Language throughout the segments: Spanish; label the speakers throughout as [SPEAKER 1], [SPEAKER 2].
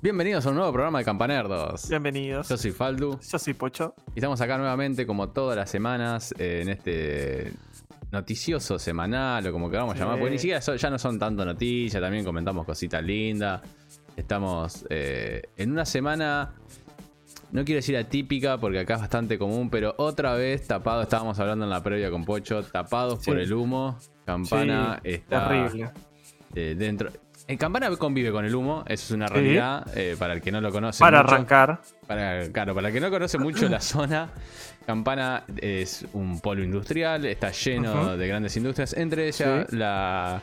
[SPEAKER 1] Bienvenidos a un nuevo programa de Campanerdos.
[SPEAKER 2] Bienvenidos.
[SPEAKER 1] Yo soy Faldu
[SPEAKER 2] Yo soy Pocho.
[SPEAKER 1] y estamos acá nuevamente como todas las semanas eh, en este noticioso semanal o como queramos
[SPEAKER 2] Sí.
[SPEAKER 1] llamar, porque ni siquiera so- ya no son tanto noticias, también comentamos cositas lindas. Estamos eh, en una semana, no quiero decir atípica porque acá es bastante común, pero otra vez tapado, estábamos hablando en la previa con Pocho, tapados
[SPEAKER 2] Sí.
[SPEAKER 1] por el humo. Campana
[SPEAKER 2] Sí,
[SPEAKER 1] está
[SPEAKER 2] Terrible.
[SPEAKER 1] eh, dentro. En Campana convive con el humo, eso es una realidad. eh, para el que no lo conoce.
[SPEAKER 2] Para
[SPEAKER 1] mucho.
[SPEAKER 2] arrancar.
[SPEAKER 1] Para, claro, para el que no conoce mucho la zona, Campana es un polo industrial, está lleno de grandes industrias, entre ellas
[SPEAKER 2] Sí.
[SPEAKER 1] la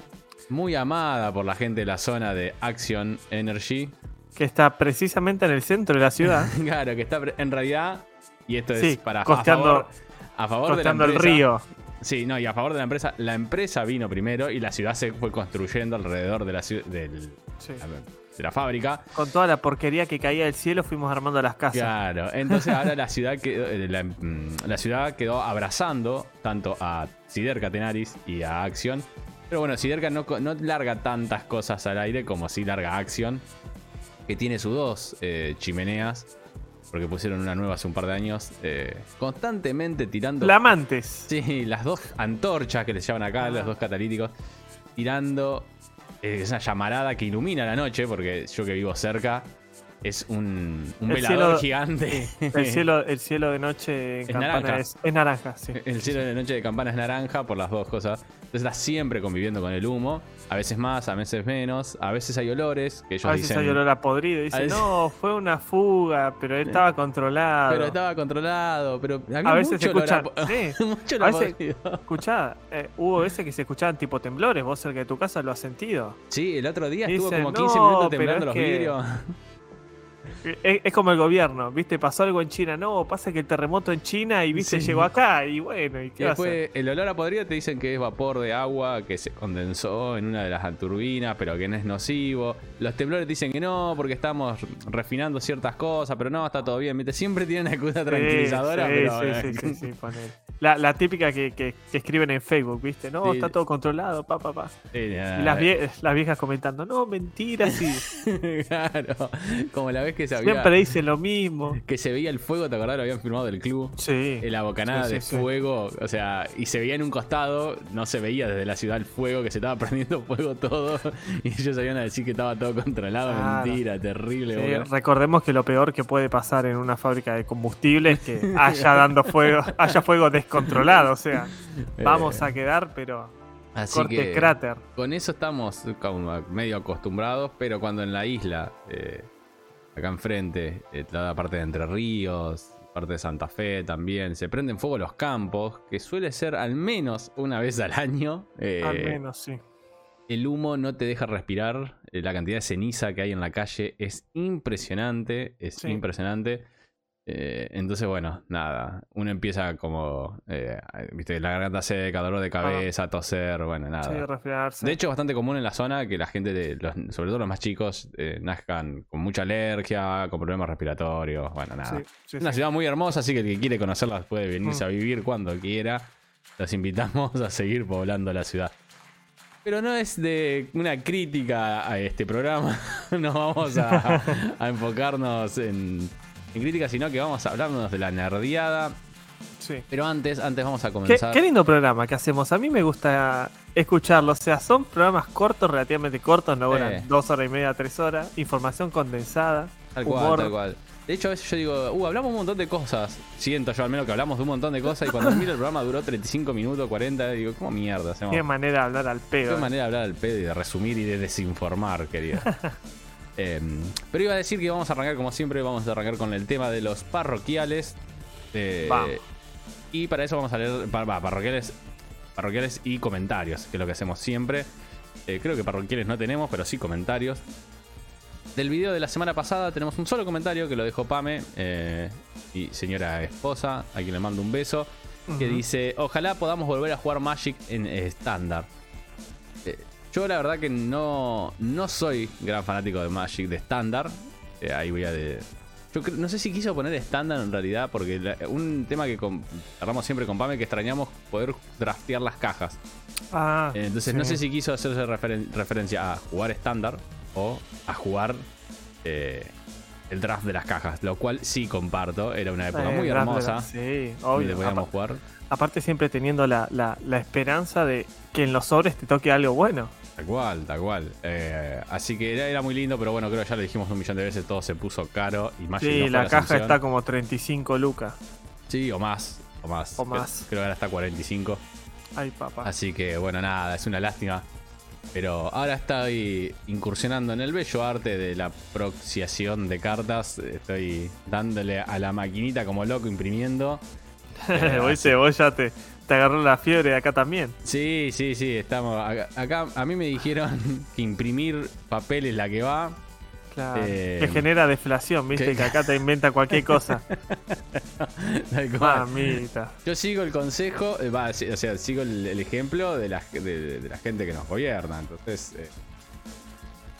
[SPEAKER 1] muy amada por la gente de la zona de Action Energy.
[SPEAKER 2] Que está precisamente en el centro de la ciudad.
[SPEAKER 1] claro, que está en realidad, y esto es para a
[SPEAKER 2] costeando-
[SPEAKER 1] favor, a favor de la
[SPEAKER 2] Costeando el río.
[SPEAKER 1] Sí, no, y a favor de la empresa, la empresa vino primero y la ciudad se fue construyendo alrededor de la, ciu- del-
[SPEAKER 2] Sí.
[SPEAKER 1] de la fábrica.
[SPEAKER 2] Con toda la porquería que caía del cielo fuimos armando las casas.
[SPEAKER 1] Claro, entonces ahora la ciudad quedó, eh, la, mm, la ciudad quedó abrazando tanto a Siderca Tenaris y a Action. Pero bueno, Siderca no, no larga tantas cosas al aire como si larga Action, que tiene sus dos eh, chimeneas, porque pusieron una nueva hace un par de años, eh, constantemente tirando...
[SPEAKER 2] Flamantes.
[SPEAKER 1] Sí, las dos antorchas que les llaman acá, los dos catalíticos, tirando eh, esa llamarada que ilumina la noche, porque yo que vivo cerca, es un, un
[SPEAKER 2] El
[SPEAKER 1] velador
[SPEAKER 2] cielo-
[SPEAKER 1] gigante.
[SPEAKER 2] El cielo, el cielo de noche en
[SPEAKER 1] Es
[SPEAKER 2] Campana
[SPEAKER 1] naranja.
[SPEAKER 2] es, es naranja, sí.
[SPEAKER 1] El cielo de noche de campana es naranja por las dos cosas. Entonces está siempre conviviendo con el humo. A veces más, a veces menos. A veces hay olores que ellos
[SPEAKER 2] A veces
[SPEAKER 1] dicen.
[SPEAKER 2] hay olor a podrido.
[SPEAKER 1] a
[SPEAKER 2] Dice,
[SPEAKER 1] veces-
[SPEAKER 2] no, fue una fuga, pero él estaba controlado.
[SPEAKER 1] Pero estaba controlado. Pero había
[SPEAKER 2] A veces se
[SPEAKER 1] mucho a
[SPEAKER 2] escuchan. Sí.
[SPEAKER 1] mucho
[SPEAKER 2] A veces-. Escuchá, eh, hubo veces que se escuchaban tipo temblores. Vos cerca de tu casa lo has sentido.
[SPEAKER 1] Sí, el otro día estuvo
[SPEAKER 2] Dicen,
[SPEAKER 1] como 15
[SPEAKER 2] "No,
[SPEAKER 1] minutos temblando los
[SPEAKER 2] que-
[SPEAKER 1] vidrios.
[SPEAKER 2] Es, es como el gobierno, ¿viste? Pasó algo en China. No, pasa que el terremoto en China y, ¿viste?
[SPEAKER 1] Sí.
[SPEAKER 2] Llegó acá y bueno, ¿y
[SPEAKER 1] Y
[SPEAKER 2] qué hacer?
[SPEAKER 1] después el olor a podrido te dicen que es vapor de agua que se condensó en una de las turbinas, pero que no es nocivo. Los temblores dicen que no, porque estamos refinando ciertas cosas, pero no, está todo bien. ¿viste? Siempre tienen una excusa tranquilizadora,
[SPEAKER 2] sí,
[SPEAKER 1] pero.
[SPEAKER 2] sí, sí, sí, sí. La, la típica que, que- que escriben en Facebook, ¿viste? No, está todo controlado, pa, pa, pa. Y las, vie- las viejas comentando, no, mentira, sí.
[SPEAKER 1] claro, como la vez que se había.
[SPEAKER 2] Siempre dicen lo mismo.
[SPEAKER 1] Que se veía el fuego, ¿te acordás? Lo habían filmado del club.
[SPEAKER 2] Sí.
[SPEAKER 1] En la bocanada
[SPEAKER 2] Sí, sí,
[SPEAKER 1] de fuego, o sea, y se veía en un costado, no se veía desde la ciudad el fuego, que se estaba prendiendo fuego todo, y ellos sabían a decir que estaba todo controlado,
[SPEAKER 2] Claro.
[SPEAKER 1] mentira, terrible.
[SPEAKER 2] Recordemos que lo peor que puede pasar en una fábrica de combustible es que haya dando fuego, haya fuego descontrolado. O sea, vamos
[SPEAKER 1] Eh,
[SPEAKER 2] a quedar, pero
[SPEAKER 1] Así
[SPEAKER 2] corte
[SPEAKER 1] que
[SPEAKER 2] cráter.
[SPEAKER 1] con eso estamos medio acostumbrados, pero cuando en la isla, eh, acá enfrente, eh, toda la parte de Entre Ríos, parte de Santa Fe también, se prenden fuego los campos, que suele ser al menos una vez al año. eh,
[SPEAKER 2] Al menos, sí.
[SPEAKER 1] El humo no te deja respirar. eh, La cantidad de ceniza que hay en la calle es impresionante. Es
[SPEAKER 2] Sí.
[SPEAKER 1] impresionante. Eh, entonces, bueno, nada. Uno empieza como, eh, viste, la garganta seca, dolor de cabeza, toser, bueno, nada.
[SPEAKER 2] Sí, resfriarse.
[SPEAKER 1] De hecho, es bastante común en la zona que la gente, de los- sobre todo los más chicos, eh, nazcan con mucha alergia, con problemas respiratorios, bueno, nada.
[SPEAKER 2] Sí, sí,
[SPEAKER 1] Es una ciudad muy hermosa, así que el que quiere conocerla puede venirse
[SPEAKER 2] Mm.
[SPEAKER 1] a vivir cuando quiera. Los invitamos a seguir poblando la ciudad. Pero no es de una crítica a este programa. no vamos a, a enfocarnos en, en crítica, sino que vamos a hablarnos de la nerdeada.
[SPEAKER 2] Sí.
[SPEAKER 1] Pero antes, antes vamos a comenzar.
[SPEAKER 2] qué lindo programa que hacemos. A mí me gusta escucharlo. O sea, son programas cortos, relativamente cortos, no duran
[SPEAKER 1] Eh.
[SPEAKER 2] dos horas y media, tres horas. Información condensada.
[SPEAKER 1] Tal cual,
[SPEAKER 2] humor.
[SPEAKER 1] tal cual. De hecho, a veces yo digo, uh, hablamos un montón de cosas. Siento yo al menos que hablamos de un montón de cosas. Y cuando miro el programa duró 35 minutos, 40, digo, ¿cómo mierda hacemos?
[SPEAKER 2] Qué manera de hablar al pedo.
[SPEAKER 1] Qué manera de hablar al pedo y de resumir y de desinformar, querido. Em, pero iba a decir que vamos a arrancar, como siempre, vamos a arrancar con el tema de los parroquiales. Eh, y para eso vamos a leer pa- parroquiales, parroquiales y comentarios, que es lo que hacemos siempre. Eh, creo que parroquiales no tenemos, pero sí comentarios. Del video de la semana pasada tenemos un solo comentario que lo dejó Pame, eh, y señora esposa, a quien le mando un beso, que dice, ojalá podamos volver a jugar Magic en estándar. Yo la verdad que no, no soy gran fanático de Magic de estándar. Eh, ahí voy a de... Yo creo- no sé si quiso poner estándar en realidad, porque la- un tema que hablamos siempre con Pame es que extrañamos poder draftear las cajas.
[SPEAKER 2] Ah,
[SPEAKER 1] Eh, Entonces no sé si quiso hacerse referen- referencia a jugar estándar o a jugar eh, el draft de las cajas, lo cual sí comparto. Era una época muy
[SPEAKER 2] la-
[SPEAKER 1] hermosa.
[SPEAKER 2] Sí, obvio.
[SPEAKER 1] podíamos
[SPEAKER 2] Apa-
[SPEAKER 1] jugar.
[SPEAKER 2] aparte siempre teniendo la, la- la esperanza de que en los sobres te toque algo bueno.
[SPEAKER 1] Tal cual, tal cual. Eh, así que era, era muy lindo, pero bueno, creo que ya lo dijimos un millón de veces, todo se puso caro y Magic
[SPEAKER 2] Sí,
[SPEAKER 1] no
[SPEAKER 2] la caja está como 35 lucas.
[SPEAKER 1] Sí, o más. O más.
[SPEAKER 2] O más.
[SPEAKER 1] Creo que ahora está 45.
[SPEAKER 2] Ay, papá.
[SPEAKER 1] Así que bueno, nada, es una lástima. Pero ahora estoy incursionando en el bello arte de la proxiación de cartas. Estoy dándole a la maquinita como loco imprimiendo. Eh,
[SPEAKER 2] Oíste, vos ya te, te agarró la fiebre acá también.
[SPEAKER 1] Sí, sí, sí, estamos. Acá, acá a mí me dijeron que imprimir papel es la que va.
[SPEAKER 2] Claro.
[SPEAKER 1] Eh,
[SPEAKER 2] que genera deflación, viste,
[SPEAKER 1] que-
[SPEAKER 2] que acá te inventa cualquier cosa. Mamita.
[SPEAKER 1] Yo sigo el consejo, eh, va, sí, o sea, sigo el, el ejemplo de la, de, de la gente que nos gobierna. Entonces, eh,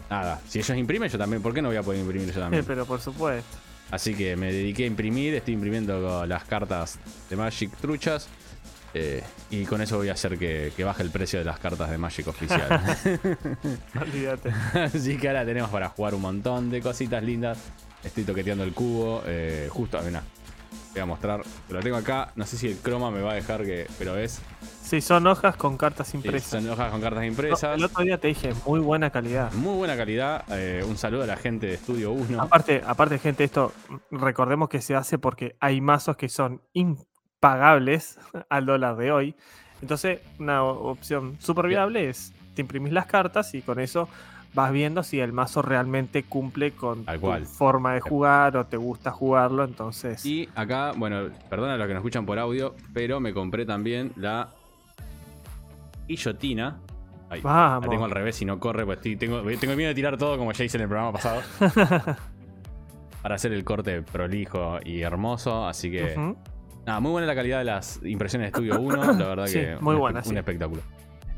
[SPEAKER 1] nada, si ellos imprimen, yo también. ¿Por qué no voy a poder imprimir yo también?
[SPEAKER 2] pero por supuesto.
[SPEAKER 1] Así que me dediqué a imprimir, estoy imprimiendo las cartas de Magic truchas. Eh, y con eso voy a hacer que, que baje el precio de las cartas de Magic oficial.
[SPEAKER 2] Olvídate.
[SPEAKER 1] Así que ahora tenemos para jugar un montón de cositas lindas. Estoy toqueteando el cubo. eh, justo, mira. Voy a mostrar. Lo tengo acá. No sé si el croma me va a dejar que. Pero es.
[SPEAKER 2] Sí, son hojas con cartas
[SPEAKER 1] sí,
[SPEAKER 2] impresas.
[SPEAKER 1] son hojas con cartas
[SPEAKER 2] No,
[SPEAKER 1] impresas.
[SPEAKER 2] el otro día te dije, muy buena calidad.
[SPEAKER 1] Muy buena calidad. eh, un saludo a la gente de Estudio 1.
[SPEAKER 2] Aparte, aparte, gente, esto recordemos que se hace porque hay mazos que son impagables al dólar de hoy. Entonces, una opción súper viable es te imprimís las cartas y con eso vas viendo si el mazo realmente cumple con tu
[SPEAKER 1] cual.
[SPEAKER 2] forma de jugar o te gusta jugarlo. Entonces,
[SPEAKER 1] Y acá, bueno, perdona a los que nos escuchan por audio, pero me compré también la guillotina. Ay, la tengo al revés y no corre, pues estoy- tengo, tengo miedo de tirar todo como ya hice en el programa pasado. para hacer el corte prolijo y hermoso. Así que,
[SPEAKER 2] Ujú.
[SPEAKER 1] Nada, muy buena la calidad de las impresiones de Estudio 1. La verdad
[SPEAKER 2] Sí,
[SPEAKER 1] que
[SPEAKER 2] muy
[SPEAKER 1] un,
[SPEAKER 2] buena,
[SPEAKER 1] espe-
[SPEAKER 2] sí.
[SPEAKER 1] un espectáculo.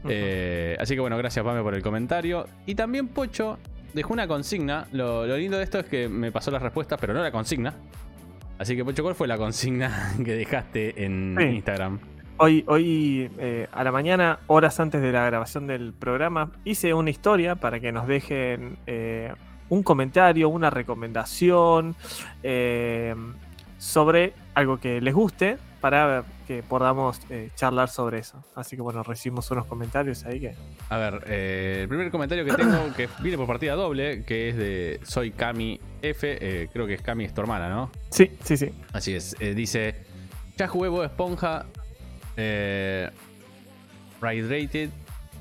[SPEAKER 1] Eh, así que bueno, gracias Pame por el comentario. Y también Pocho dejó una consigna. Lo, lo lindo de esto es que me pasó las respuestas, pero no la consigna. Así que Pocho, ¿cuál fue la consigna que dejaste en
[SPEAKER 2] Sí.
[SPEAKER 1] Instagram?
[SPEAKER 2] Hoy, hoy eh, a la mañana, horas antes de la grabación del programa, hice una historia para que nos dejen eh, un comentario, una recomendación eh, sobre algo que les guste para que podamos eh, charlar sobre eso. Así que bueno, recibimos unos comentarios ahí que...
[SPEAKER 1] A ver, eh, el primer comentario que tengo, que viene por partida doble, que es de Soy Cami F, eh, creo que es Cami es tu hermana, ¿no?
[SPEAKER 2] Sí, sí, sí.
[SPEAKER 1] Así es, dice, ya jugué Bob Esponja, Rated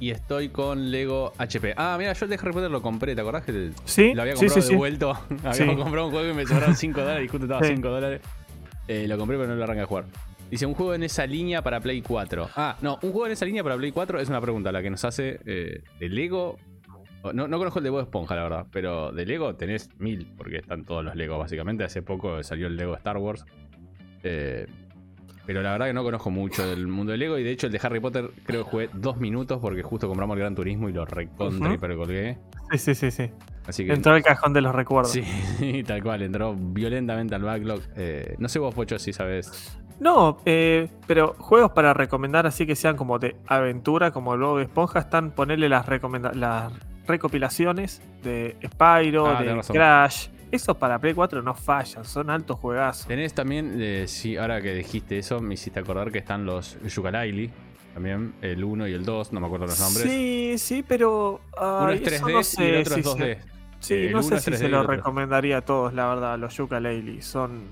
[SPEAKER 1] y estoy con Lego HP. Ah, mira, yo el de Harry Potter lo compré, ¿te acordás que
[SPEAKER 2] Sí,
[SPEAKER 1] lo había comprado
[SPEAKER 2] sí, sí.
[SPEAKER 1] devuelto? Habíamos
[SPEAKER 2] Sí.
[SPEAKER 1] comprado un juego y me sobraron 5 dólares y justo estaba
[SPEAKER 2] Sí.
[SPEAKER 1] 5 dólares. Eh, lo compré pero no lo arranqué a jugar. Dice, un juego en esa línea para Play 4. Ah, no, un juego en esa línea para Play 4 es una pregunta la que nos hace eh, de Lego. No, no conozco el de Bob Esponja, la verdad, pero de Lego tenés mil, porque están todos los Lego, básicamente. Hace poco salió el Lego Star Wars. Eh, pero la verdad que no conozco mucho del mundo de Lego. Y de hecho, el de Harry Potter creo que jugué dos minutos porque justo compramos el Gran Turismo y lo recontra y colgué.
[SPEAKER 2] Sí, sí, sí, sí.
[SPEAKER 1] Así que.
[SPEAKER 2] Entró al cajón de los recuerdos.
[SPEAKER 1] Sí, tal cual, entró violentamente al backlog. Eh, no sé vos, Pocho, si sabes.
[SPEAKER 2] No, eh, pero juegos para recomendar así que sean como de aventura, como el Bob Esponja, están ponerle las, las recopilaciones de Spyro,
[SPEAKER 1] Ah,
[SPEAKER 2] de. Crash. Esos para Play 4 no fallan, son altos juegazos.
[SPEAKER 1] Tenés también, eh, sí, ahora que dijiste eso, me hiciste acordar que están los Yooka-Laylee, también, el 1 y el 2, no me acuerdo los nombres.
[SPEAKER 2] Sí, sí, pero.
[SPEAKER 1] Uno
[SPEAKER 2] ay,
[SPEAKER 1] es
[SPEAKER 2] eso
[SPEAKER 1] 3D
[SPEAKER 2] no
[SPEAKER 1] y el otro es 2D.
[SPEAKER 2] se- Sí, no
[SPEAKER 1] uno
[SPEAKER 2] sé si
[SPEAKER 1] 3D
[SPEAKER 2] se lo recomendaría a todos, la verdad, los Yooka-Laylee. Son.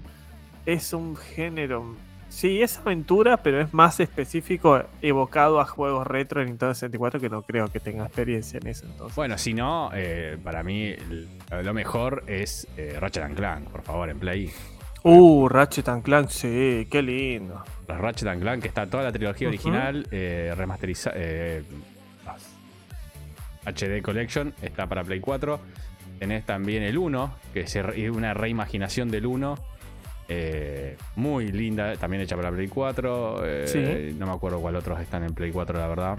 [SPEAKER 2] Es un género. Sí, es aventura, pero es más específico, evocado a juegos retro en Nintendo 64, que no creo que tenga experiencia en eso. Entonces.
[SPEAKER 1] Bueno, si no, eh, para mí lo mejor es eh, Ratchet and Clank, por favor, en Play.
[SPEAKER 2] Uh, Ratchet and Clank, sí, qué lindo.
[SPEAKER 1] Los Ratchet and Clank, que está toda la trilogía original, eh, remasterizada. HD Collection, está para Play 4. Tenés también el 1, que es una reimaginación del 1. Eh, muy linda, también hecha para Play 4. eh,
[SPEAKER 2] Sí.
[SPEAKER 1] No me acuerdo cuál otros están en Play 4, la verdad.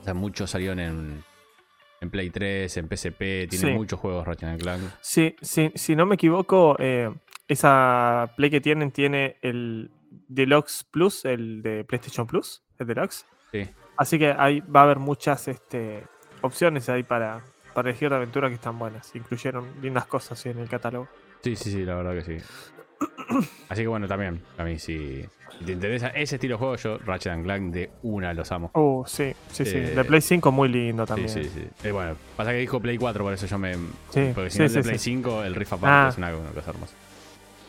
[SPEAKER 1] O sea, muchos salieron en, en Play 3, en PSP. Tiene
[SPEAKER 2] Sí.
[SPEAKER 1] muchos juegos Ratchet and Clank.
[SPEAKER 2] Sí, sí, si no me equivoco, eh, esa Play que tienen tiene el Deluxe Plus, el de PlayStation Plus, el Deluxe.
[SPEAKER 1] Sí.
[SPEAKER 2] Así que ahí va a haber muchas este, opciones ahí para, para elegir de aventura que están buenas. Incluyeron lindas cosas en el catálogo.
[SPEAKER 1] Sí, sí, sí, la verdad que sí. Así que bueno, también, a mí si, si te interesa ese estilo de juego, yo Ratchet and Clank de una los amo.
[SPEAKER 2] Uh, sí, sí, sí.
[SPEAKER 1] Eh,
[SPEAKER 2] De Play 5 muy lindo
[SPEAKER 1] Sí,
[SPEAKER 2] también.
[SPEAKER 1] sí, sí. Eh, bueno, pasa que dijo Play 4, por eso yo me.
[SPEAKER 2] Sí,
[SPEAKER 1] porque si
[SPEAKER 2] sí,
[SPEAKER 1] no es de
[SPEAKER 2] sí,
[SPEAKER 1] Play
[SPEAKER 2] sí.
[SPEAKER 1] 5, el riff aparte
[SPEAKER 2] Ah.
[SPEAKER 1] es una, una cosa hermosa.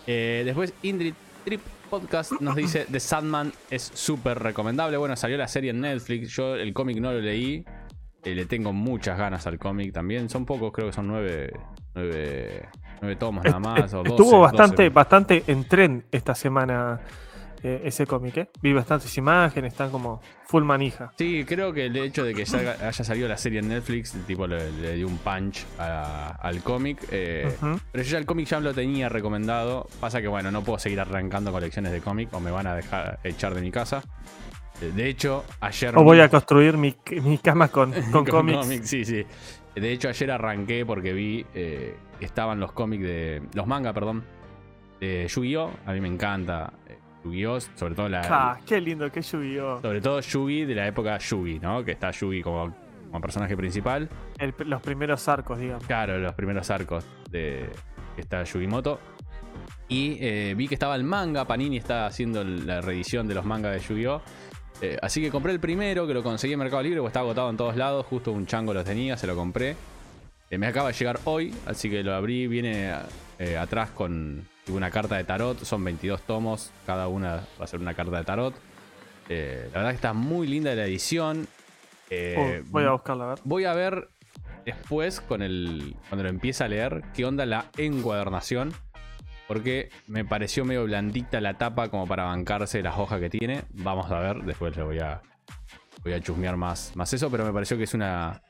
[SPEAKER 1] Eh, después, Indrid Trip Podcast nos dice: The Sandman es súper recomendable. Bueno, salió la serie en Netflix. Yo el cómic no lo leí. Eh, le tengo muchas ganas al cómic también. Son pocos, creo que son nueve, nueve, nueve tomos nada más. o 12,
[SPEAKER 2] Estuvo bastante,
[SPEAKER 1] 12.
[SPEAKER 2] bastante en tren esta semana eh, ese cómic, ¿eh? Vi bastantes imágenes, están como full manija.
[SPEAKER 1] Sí, creo que el hecho de que ya haya salido la serie en Netflix, tipo le, le dio un punch a- al cómic. eh. Pero yo ya el cómic ya lo tenía recomendado. Pasa que bueno, no puedo seguir arrancando colecciones de cómic o me van a dejar echar de mi casa. De hecho, ayer.
[SPEAKER 2] O voy a construir mi, mi cama con, con, cómics.
[SPEAKER 1] Sí, sí. De hecho, ayer arranqué porque vi eh, que estaban los cómics de. Los manga, perdón. De Yu-Gi-Oh! A mí me encanta eh, Yu-Gi-Oh! Sobre todo la.
[SPEAKER 2] Ja, qué lindo que llovió.
[SPEAKER 1] Sobre todo Yugi de la época Yugi, ¿no? Que está Yugi como, como personaje principal.
[SPEAKER 2] El- los primeros arcos, digamos.
[SPEAKER 1] Claro, los primeros arcos de que está Yugimoto. Y eh, vi que estaba el manga, Panini está haciendo la reedición de los mangas de Yu-Gi-Oh! Eh, así que compré el primero, que lo conseguí en Mercado Libre, porque estaba agotado en todos lados, justo un chango lo tenía, se lo compré. Eh, me acaba de llegar hoy, así que lo abrí, viene eh, atrás con una carta de tarot, son 22 tomos, cada una va a ser una carta de tarot. La verdad que está muy linda la edición.
[SPEAKER 2] Oh, voy a buscarla, a ver.
[SPEAKER 1] Voy a ver después, con el, cuando lo empiece a leer, qué onda la encuadernación. Porque me pareció medio blandita la tapa como para bancarse las hojas que tiene. Vamos a ver, después le voy a, voy a chusmear más, más eso. Pero me pareció que es una,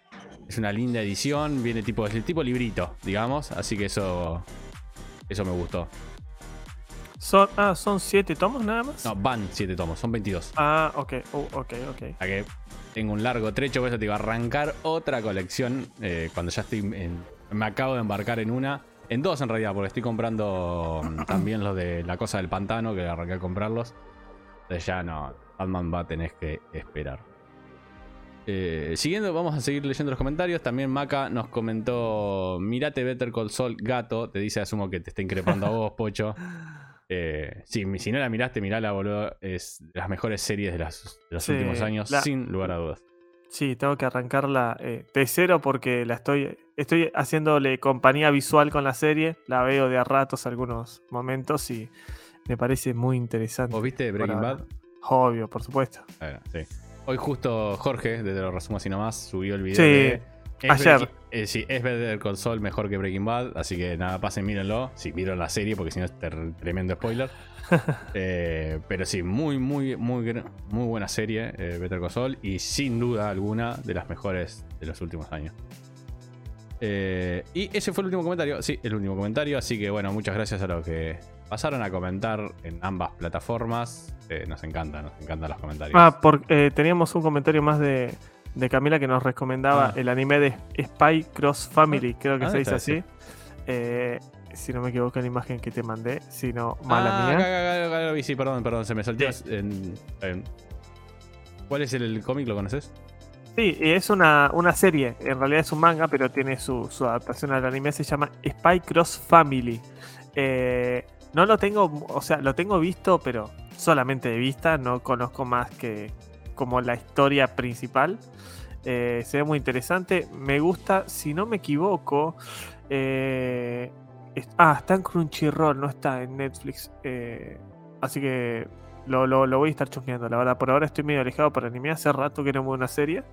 [SPEAKER 1] es una linda edición. Viene tipo, es el tipo librito, digamos. Así que eso, eso me gustó.
[SPEAKER 2] Son, ah, son siete tomos nada más.
[SPEAKER 1] No, van 7 tomos, son 22.
[SPEAKER 2] Ah, ok, uh, ok, ok.
[SPEAKER 1] Que tengo un largo trecho, por eso te digo, arrancar otra colección eh, cuando ya estoy en- me acabo de embarcar en una. En dos en realidad, porque estoy comprando mm, también los de la cosa del pantano, que arranqué a comprarlos. Entonces ya no, Batman va a tener que esperar. Eh, siguiendo, vamos a seguir leyendo los comentarios. También Maca nos comentó: Mirate Better Call Saul, gato. Te dice, asumo que te está increpando a vos, Pocho. Eh, sí, si no la miraste, mirala, boludo. Es de las mejores series de, las- de los
[SPEAKER 2] Sí,
[SPEAKER 1] últimos años,
[SPEAKER 2] la-
[SPEAKER 1] sin lugar a dudas.
[SPEAKER 2] Sí, tengo que arrancarla eh, de cero porque la estoy, estoy haciéndole compañía visual con la serie. La veo de a ratos algunos momentos y me parece muy interesante.
[SPEAKER 1] ¿Vos viste Breaking Bad?
[SPEAKER 2] Obvio, por supuesto.
[SPEAKER 1] Sí. Hoy justo Jorge, desde lo resumo así nomás, subió el video
[SPEAKER 2] Sí,
[SPEAKER 1] de... es
[SPEAKER 2] ayer.
[SPEAKER 1] Eh, sí, es Better Saul mejor que Breaking Bad, así que nada, pasen, mírenlo. Si vieron la serie, porque si no es tremendo spoiler. Eh, pero sí, muy, muy, muy, muy buena serie, eh, Better Saul, y sin duda alguna de las mejores de los últimos años. Eh, y ese fue el último comentario, sí, el último comentario, así que bueno, muchas gracias a los que pasaron a comentar en ambas plataformas. Eh, nos encanta, nos encantan los comentarios.
[SPEAKER 2] Ah, por- eh, teníamos un comentario más de, de Camila que nos recomendaba
[SPEAKER 1] Ah.
[SPEAKER 2] el anime de Spy Cross Family, creo que
[SPEAKER 1] Ah,
[SPEAKER 2] se dice así. Si no me equivoco la imagen que te mandé, si no, mala
[SPEAKER 1] ah,
[SPEAKER 2] mía.
[SPEAKER 1] acá, acá, acá lo vi, sí, perdón, perdón, se me saltó.
[SPEAKER 2] Sí.
[SPEAKER 1] ¿Cuál es el, el cómic? ¿Lo conoces?
[SPEAKER 2] Sí, es una, una serie, en realidad es un manga, pero tiene su, adaptación al anime, se llama Spy Cross Family. Eh, no lo tengo, o sea, lo tengo visto, pero solamente de vista, no conozco más que como la historia principal. Eh, se ve muy interesante, me gusta, si no me equivoco, eh, es- ah, está en Crunchyroll, no está en Netflix, eh, así que lo, lo- lo voy a estar chusmeando, la verdad, por ahora estoy medio alejado por anime, hace rato que no veo una serie.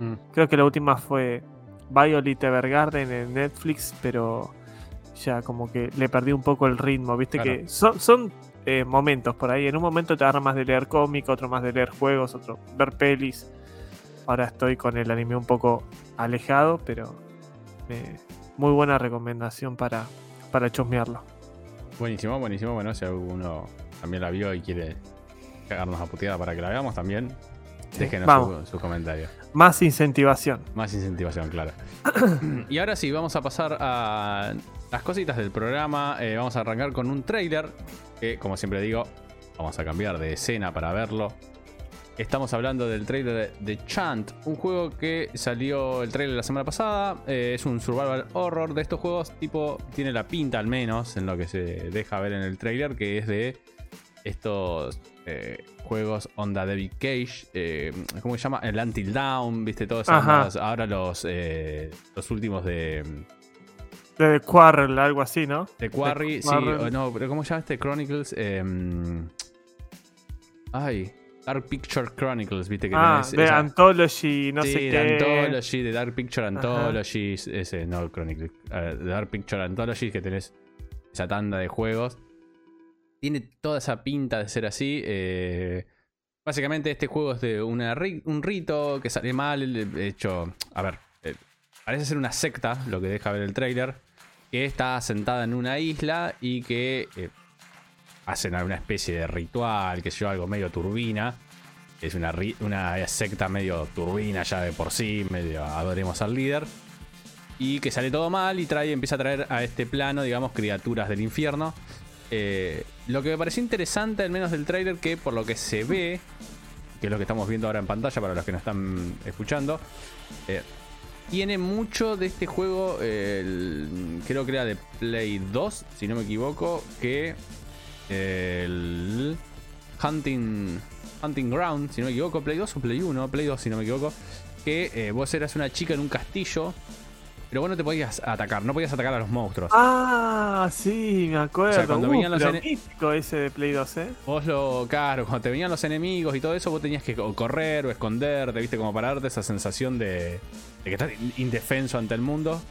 [SPEAKER 1] Mm.
[SPEAKER 2] Creo que la última fue Violet Evergarden en Netflix, pero ya como que le perdí un poco el ritmo, viste
[SPEAKER 1] Claro.
[SPEAKER 2] que son, son eh, momentos por ahí. En un momento te agarra más de leer cómic, otro más de leer juegos, otro ver pelis. Ahora estoy con el anime un poco alejado, pero eh, muy buena recomendación para, para chusmearlo.
[SPEAKER 1] Buenísimo, buenísimo. Bueno, si alguno también la vio y quiere cagarnos a puteada para que la veamos también, déjenos
[SPEAKER 2] vamos.
[SPEAKER 1] su, su comentario.
[SPEAKER 2] Más incentivación.
[SPEAKER 1] Más incentivación, claro. y ahora sí, vamos a pasar a las cositas del programa. Eh, vamos a arrancar con un trailer que, como siempre digo, vamos a cambiar de escena para verlo. Estamos hablando del trailer de Chant, un juego que salió el trailer la semana pasada. Eh, es un survival horror de estos juegos, tipo, tiene la pinta al menos en lo que se deja ver en el trailer, que es de estos eh, juegos onda David Cage, eh, ¿cómo se llama? El Until Down, viste, todos esos, ahora los, los últimos de...
[SPEAKER 2] De Quarrel, algo así, ¿no?
[SPEAKER 1] De Quarry, sí, no, pero ¿cómo se llama este? Chronicles. Em, ay, Dark Picture Chronicles, viste que
[SPEAKER 2] ah, de Anthology, no sé qué.
[SPEAKER 1] de Anthology, de Dark Picture Anthology, ese, no Chronicles, de Dark Picture Anthology, que tenés esa tanda de juegos. Tiene toda esa pinta de ser así. Eh, básicamente este juego es de una, un rito que sale mal, hecho, a ver, eh, parece ser una secta, lo que deja ver el trailer, que está sentada en una isla y que... Eh, hacen alguna especie de ritual, que yo, algo medio turbina. Es una, una secta medio turbina ya de por sí, medio adoremos al líder. Y que sale todo mal y trae, empieza a traer a este plano, digamos, criaturas del infierno. Lo que me pareció interesante, al menos del trailer, que por lo que se ve, que es lo que estamos viendo ahora en pantalla para los que nos están escuchando, eh, tiene mucho de este juego, creo que era de Play 2, si no me equivoco, que el Hunting, Hunting Ground, si no me equivoco, Play 2 o Play 1, Play 2 si no me equivoco, que eh, vos eras una chica en un castillo, pero vos no te podías atacar, no podías atacar a los monstruos.
[SPEAKER 2] Ah, sí, me acuerdo. O sea, cuando venían los enemigos ese de Play 2, ¿eh?
[SPEAKER 1] Vos lo, claro, cuando te venían los enemigos y todo eso, vos tenías que correr o esconderte, viste, como para darte esa sensación de, de que estás indefenso ante el mundo.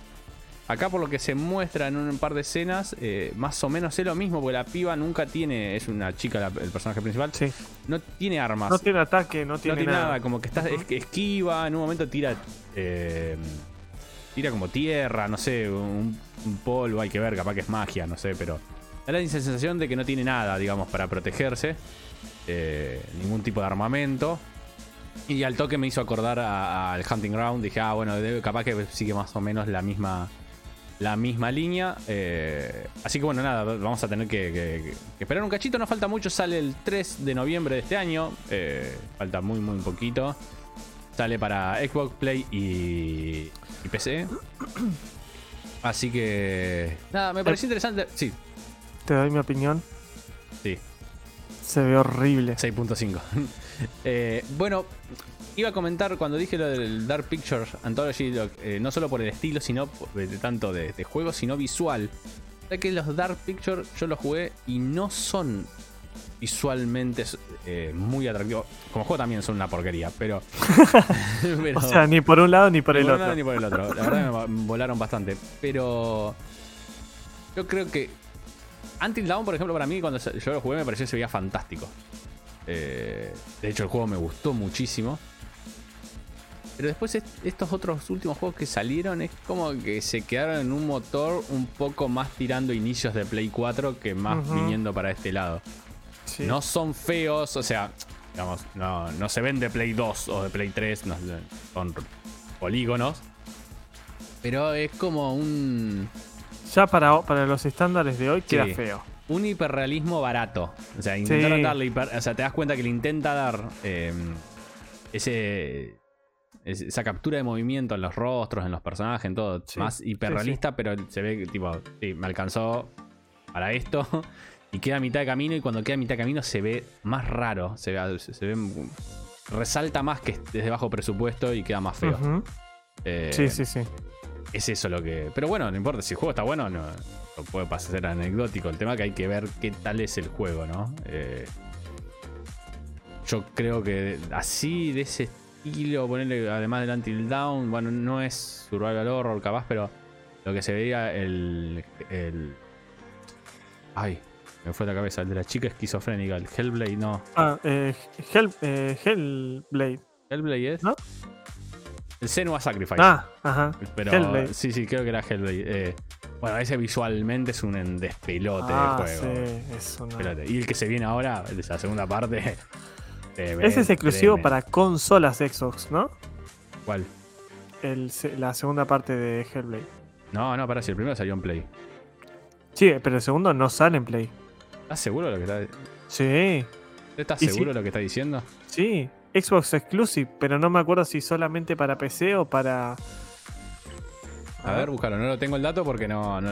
[SPEAKER 1] Acá por lo que se muestra en un par de escenas, eh, más o menos es lo mismo, porque la piba nunca tiene, es una chica el personaje principal,
[SPEAKER 2] sí.
[SPEAKER 1] no tiene armas.
[SPEAKER 2] No tiene ataque, no tiene, nada.
[SPEAKER 1] como que está esquiva, en un momento tira... Eh, tira como tierra, no sé, un, polvo, hay que ver, capaz que es magia, no sé, pero da la sensación de que no tiene nada, digamos, para protegerse, eh, ningún tipo de armamento. Y al toque me hizo acordar al Hunting Ground, dije, ah, bueno, capaz que sigue más o menos la misma la misma línea. Eh, así que bueno, nada, vamos a tener que, esperar un cachito. No falta mucho, sale el 3 de noviembre de este año. Eh, falta muy, muy poquito. Sale para Xbox Play y, PC. Así que... Nada, me pareció interesante. Sí.
[SPEAKER 2] ¿Te doy mi opinión?
[SPEAKER 1] Sí.
[SPEAKER 2] Se ve horrible.
[SPEAKER 1] 6.5. eh, bueno, iba a comentar cuando dije lo del Dark Pictures Anthology, eh, no solo por el estilo, sino de, tanto de, juego, sino visual. Ya que los Dark Pictures yo los jugué y no son visualmente eh, muy atractivos. Como juego también son una porquería, pero,
[SPEAKER 2] O sea, ni por un lado ni por el otro.
[SPEAKER 1] ni por el otro. La verdad me volaron bastante. Pero yo creo que Until Dawn, por ejemplo, para mí, cuando yo lo jugué, me pareció que se veía fantástico. Eh, de hecho, el juego me gustó muchísimo. Pero después estos otros últimos juegos que salieron es como que se quedaron en un motor un poco más tirando inicios de Play 4 que más viniendo para este lado. No son feos, o sea, digamos, no, se ven de Play 2 o de Play 3, son polígonos. Pero es como un...
[SPEAKER 2] Ya para, para los estándares de hoy queda feo.
[SPEAKER 1] Un hiperrealismo barato. O sea, darle o sea, te das cuenta que le intenta dar eh, ese esa captura de movimiento en los rostros, en los personajes, en todo. más hiperrealista, pero se ve tipo, sí, me alcanzó para esto. Y queda a mitad de camino. Y cuando queda a mitad de camino se ve más raro. Se ve, se ve resalta más que es de bajo presupuesto y queda más feo.
[SPEAKER 2] Eh, sí, sí, sí.
[SPEAKER 1] Es eso lo que. Pero bueno, no importa. Si el juego está bueno, no, puede pasar anecdótico. El tema que hay que ver qué tal es el juego, ¿no? Eh, yo creo que así, de ese estilo, ponerle además del Until Down, bueno, no es survival horror capaz, pero lo que se veía el, el ay, me fue la cabeza, el de la chica esquizofrénica, el Hellblade, no.
[SPEAKER 2] Ah, eh, Hell, eh, Hellblade.
[SPEAKER 1] Hellblade es? ¿No? El Senua Sacrifice.
[SPEAKER 2] Ah, ajá.
[SPEAKER 1] Pero sí, sí, creo que era Hellblade. Eh, bueno, ese visualmente es un despelote
[SPEAKER 2] ah,
[SPEAKER 1] de juego.
[SPEAKER 2] Sí, es una...
[SPEAKER 1] Y el que se viene ahora, esa segunda parte,
[SPEAKER 2] ese es exclusivo para consolas Xbox, ¿no?
[SPEAKER 1] ¿Cuál?
[SPEAKER 2] la segunda parte de Hellblade.
[SPEAKER 1] No, no, para si el primero salió en Play.
[SPEAKER 2] Sí, pero el segundo no sale en Play.
[SPEAKER 1] ¿Estás seguro de lo que está
[SPEAKER 2] Sí.
[SPEAKER 1] ¿Estás seguro de lo que está diciendo?
[SPEAKER 2] Sí. Xbox Exclusive, pero no me acuerdo si solamente para PC o para.
[SPEAKER 1] A ver, búscalo. No lo tengo el dato porque no.
[SPEAKER 2] Sí,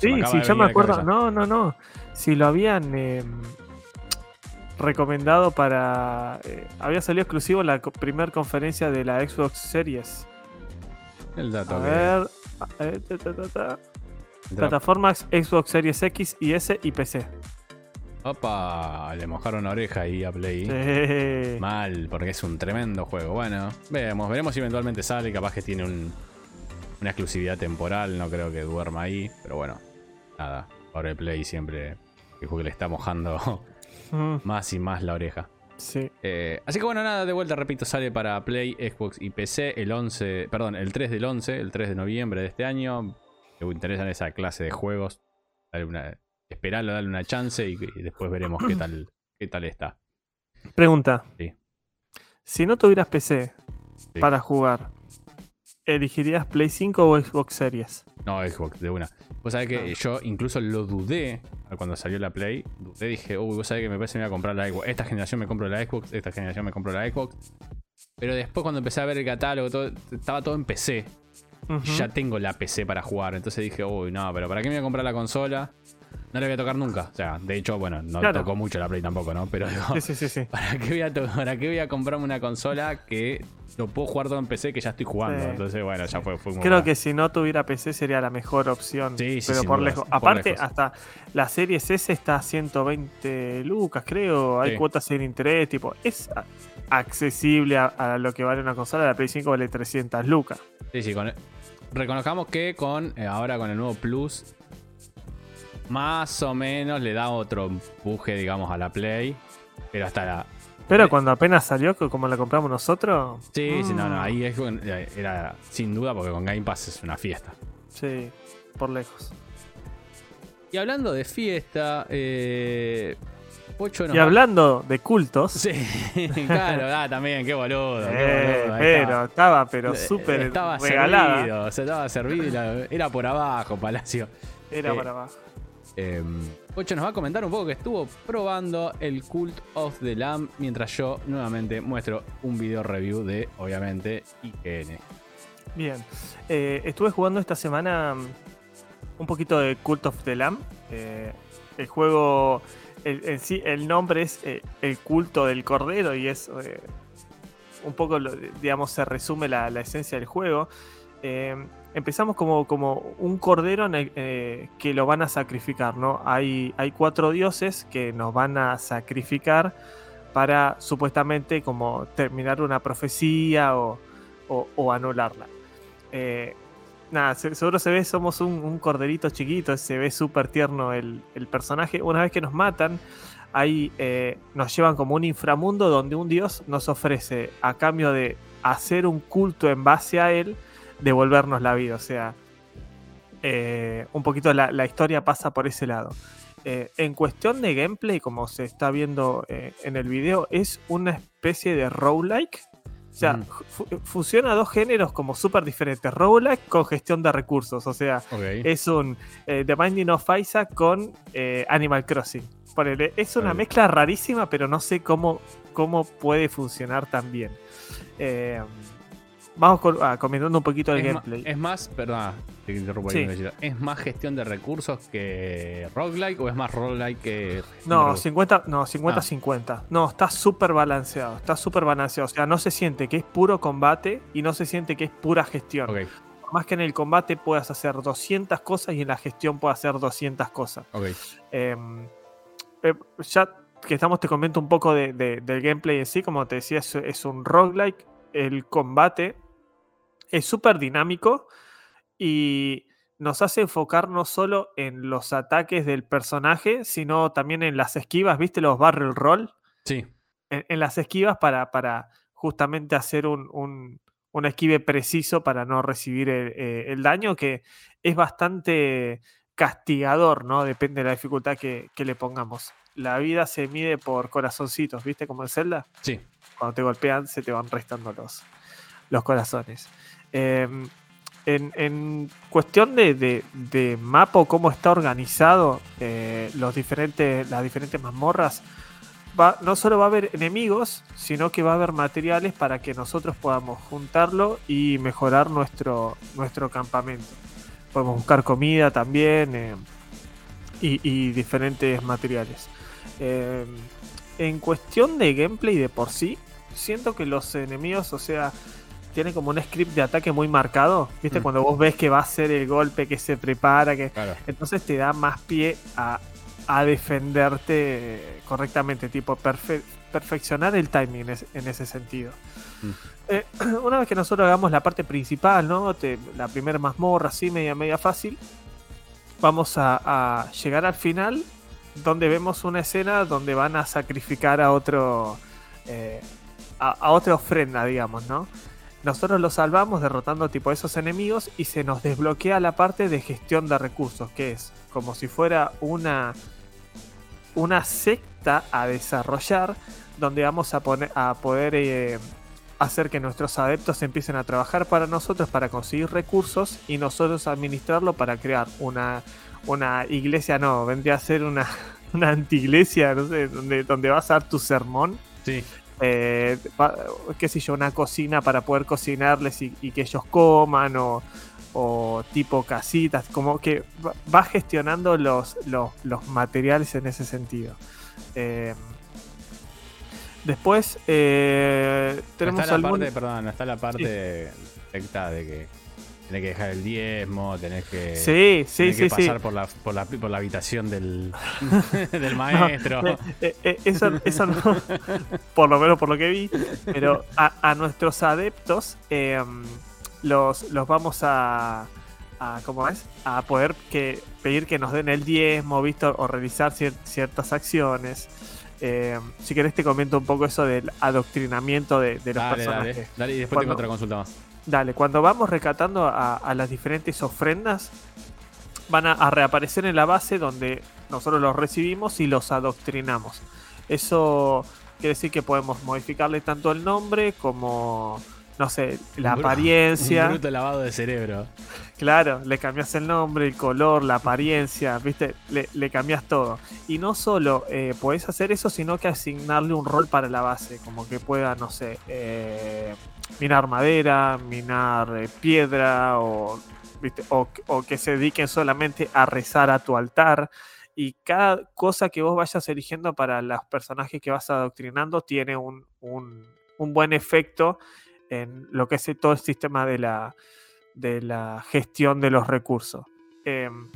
[SPEAKER 2] sí,
[SPEAKER 1] venir
[SPEAKER 2] me acuerdo. No, no, no. Si lo habían eh, recomendado para. eh, había salido exclusivo la co- primer conferencia de la Xbox Series.
[SPEAKER 1] El dato
[SPEAKER 2] A
[SPEAKER 1] que-
[SPEAKER 2] ver. a ver, ta, ta, ta, Plataformas Xbox Series X y S y PC.
[SPEAKER 1] Opa, le mojaron la oreja ahí a Play. Mal, porque es un tremendo juego. Bueno, veremos, veremos si eventualmente sale. Capaz que tiene un- una exclusividad temporal. No creo que duerma ahí. Pero bueno, nada. Ahora el Play siempre el juego que le está mojando
[SPEAKER 2] mm,
[SPEAKER 1] más y más la oreja.
[SPEAKER 2] sí.
[SPEAKER 1] Eh, así que bueno, nada, de vuelta, repito, sale para Play, Xbox y PC el 11, perdón, el 3 del 11, el 3 de noviembre de este año. Si te interesan esa clase de juegos, dale una, esperalo, dale una chance y, y después veremos qué tal, qué tal está.
[SPEAKER 2] Pregunta.
[SPEAKER 1] Sí.
[SPEAKER 2] Si no tuvieras PC
[SPEAKER 1] Sí.
[SPEAKER 2] para jugar, ¿elegirías Play 5 o Xbox Series?
[SPEAKER 1] No, Xbox, de una. Vos sabés que yo incluso lo dudé cuando salió la Play. Dudé, dije, uy, vos sabés que me parece que me voy a comprar la Xbox. Esta generación me compro la Xbox, esta generación me compro la Xbox. Pero después cuando empecé a ver el catálogo, todo, estaba todo en PC. Ya tengo la PC para jugar. Entonces dije, uy, no, pero ¿para qué me voy a comprar la consola? No la voy a tocar nunca. O sea, de hecho, bueno, no
[SPEAKER 2] Claro.
[SPEAKER 1] tocó mucho la Play tampoco, ¿no? Pero digo,
[SPEAKER 2] Sí, sí, sí.
[SPEAKER 1] ¿para, qué voy a ¿para qué voy a comprarme una consola que lo puedo jugar todo en PC que ya estoy jugando? Entonces, bueno, ya fue, fue como
[SPEAKER 2] Creo que si no tuviera PC sería la mejor opción.
[SPEAKER 1] Sí, sí,
[SPEAKER 2] pero por
[SPEAKER 1] dudas,
[SPEAKER 2] lejos.
[SPEAKER 1] por
[SPEAKER 2] Aparte,
[SPEAKER 1] lejos.
[SPEAKER 2] hasta la serie S está a 120 lucas, creo. Hay cuotas sin interés. Tipo, es accesible a, a lo que vale una consola. La Play 5 vale 300 lucas.
[SPEAKER 1] Sí, sí, con- reconozcamos que con eh, ahora con el nuevo Plus, más o menos le da otro empuje, digamos, a la Play. Pero hasta la,
[SPEAKER 2] Pero cuando apenas salió, como la compramos nosotros.
[SPEAKER 1] Sí, sí, no, no,
[SPEAKER 2] mm,
[SPEAKER 1] ahí es eh, era sin duda porque con Game Pass es una fiesta.
[SPEAKER 2] Sí, por lejos.
[SPEAKER 1] Y hablando de fiesta, eh, Pocho nos
[SPEAKER 2] Y
[SPEAKER 1] va-
[SPEAKER 2] hablando de cultos.
[SPEAKER 1] Sí, claro, ah, también, qué boludo. qué
[SPEAKER 2] eh,
[SPEAKER 1] boludo,
[SPEAKER 2] pero
[SPEAKER 1] estaba.
[SPEAKER 2] pero súper
[SPEAKER 1] estaba
[SPEAKER 2] regalada.
[SPEAKER 1] servido, o sea, estaba servido era por abajo, Palacio.
[SPEAKER 2] Era
[SPEAKER 1] Eh,
[SPEAKER 2] para abajo.
[SPEAKER 1] Eh, Pocho nos va a comentar un poco que estuvo probando el Cult of the Lamb mientras yo nuevamente muestro un video review de, obviamente, IGN.
[SPEAKER 2] Bien. Eh, estuve jugando esta semana mm, un poquito de Cult of the Lamb. Eh, el juego, el, en sí, el nombre es eh, El culto del cordero y es eh, un poco, digamos, se resume la, la esencia del juego. Empezamos como, como un cordero eh, que lo van a sacrificar, ¿no? Hay, hay cuatro dioses que nos van a sacrificar para supuestamente como terminar una profecía o, anularla. Eh, nada, se- seguro se ve, somos un, un corderito chiquito, se ve súper tierno el, el personaje. Una vez que nos matan, ahí eh, nos llevan como un inframundo donde un dios nos ofrece, a cambio de hacer un culto en base a él, devolvernos la vida. O sea, eh, un poquito la, la historia pasa por ese lado. Eh, en cuestión de gameplay, como se está viendo eh, en el video, es una especie de roguelike. O sea,
[SPEAKER 1] Mm.
[SPEAKER 2] fu- fusiona dos géneros como súper diferentes. Roguelike con gestión de recursos. O sea, es un The Binding of Isaac con Animal Crossing. Ponele, es una mezcla rarísima, pero no sé cómo, cómo puede funcionar tan bien. Eh, vamos con- ah, comentando un poquito el
[SPEAKER 1] es,
[SPEAKER 2] gameplay.
[SPEAKER 1] es más, perdón, te interrumpo
[SPEAKER 2] Sí.
[SPEAKER 1] ¿es más gestión de recursos que roguelike o es más roguelike que.
[SPEAKER 2] No,
[SPEAKER 1] recursos?
[SPEAKER 2] 50, no,
[SPEAKER 1] Ah.
[SPEAKER 2] 50-50. No, está súper balanceado. Está súper balanceado. O sea, no se siente que es puro combate y no se siente que es pura gestión.
[SPEAKER 1] Ok,
[SPEAKER 2] Por Más que en el combate puedas hacer 200 cosas y en la gestión puedas hacer 200 cosas.
[SPEAKER 1] ok.
[SPEAKER 2] Eh, eh, ya que estamos, te comento un poco de- de- del gameplay en sí. Como te decía, es, es un roguelike. El combate es súper dinámico y nos hace enfocar no solo en los ataques del personaje, sino también en las esquivas, ¿viste? Los barrel roll.
[SPEAKER 1] Sí,
[SPEAKER 2] En, en las esquivas para, para justamente hacer un, un- un esquive preciso para no recibir el, eh, el daño, que es bastante castigador, ¿no? Depende de la dificultad que, que le pongamos. La vida se mide por corazoncitos, ¿viste? Como en Zelda
[SPEAKER 1] sí.
[SPEAKER 2] cuando te golpean se te van restando los, los corazones. Eh, en, cuestión de, de, de cómo está organizado eh, los diferentes, las diferentes mazmorras, no solo va a haber enemigos, sino que va a haber materiales para que nosotros podamos juntarlo y mejorar nuestro, nuestro campamento. Podemos buscar comida también eh, y, diferentes materiales. Eh, en cuestión de gameplay de por sí, siento que los enemigos, o sea, tienen como un script de ataque muy marcado. ¿Viste? Mm. Cuando vos ves que va a ser el golpe, que se prepara, que. Entonces te da más pie a, a defenderte correctamente, tipo perfeccionar el timing en ese sentido. Mm. Eh, una vez que nosotros hagamos la parte principal, ¿no? la primera mazmorra, así media media fácil, vamos a, llegar al final donde vemos una escena donde van a sacrificar a otro eh, a, otra ofrenda, digamos, ¿no? Nosotros lo salvamos derrotando tipo esos enemigos y se nos desbloquea la parte de gestión de recursos, que es como si fuera una una secta a desarrollar donde vamos a, poner, a poder eh, hacer que nuestros adeptos empiecen a trabajar para nosotros para conseguir recursos y nosotros administrarlo para crear una, una iglesia, no, vendría a ser una, una no sé, donde, donde vas a dar tu sermón.
[SPEAKER 1] Sí.
[SPEAKER 2] Eh, qué sé yo, una cocina para poder cocinarles y, y que ellos coman o, o tipo casitas, como que va gestionando los, los, materiales en ese sentido. Eh, después eh, tenemos
[SPEAKER 1] está la parte, perdón, está la parte directa de que tenés que dejar el diezmo, tenés que,
[SPEAKER 2] sí, sí, sí,
[SPEAKER 1] pasar Por, la, por, la, por la habitación del, del maestro.
[SPEAKER 2] Eh, eso, eso no, por lo menos por lo que vi, pero a, a nuestros adeptos los, los vamos a, a ¿cómo es? A poder que, pedir que nos den el diezmo, visto, o realizar ciertas acciones. Eh, si querés te comento un poco eso del adoctrinamiento de, los personajes.
[SPEAKER 1] Dale, dale, y después tengo otra consulta más.
[SPEAKER 2] Dale, cuando vamos recatando a, las diferentes ofrendas, van a, reaparecer en la base donde nosotros los recibimos y los adoctrinamos. Eso quiere decir que podemos modificarle tanto el nombre como no sé, la apariencia.
[SPEAKER 1] Un bruto lavado de cerebro.
[SPEAKER 2] Claro, le cambias el nombre, el color, la apariencia, ¿viste? Le, le cambias todo. Y no solo eh, podés hacer eso, sino que asignarle un rol para la base, como que pueda, no sé, eh, minar madera, minar eh, piedra, o. O, que se dediquen solamente a rezar a tu altar. Y cada cosa que vos vayas eligiendo para los personajes que vas adoctrinando tiene un, un, un buen efecto en lo que es todo el sistema de la, de la gestión de los recursos. Em,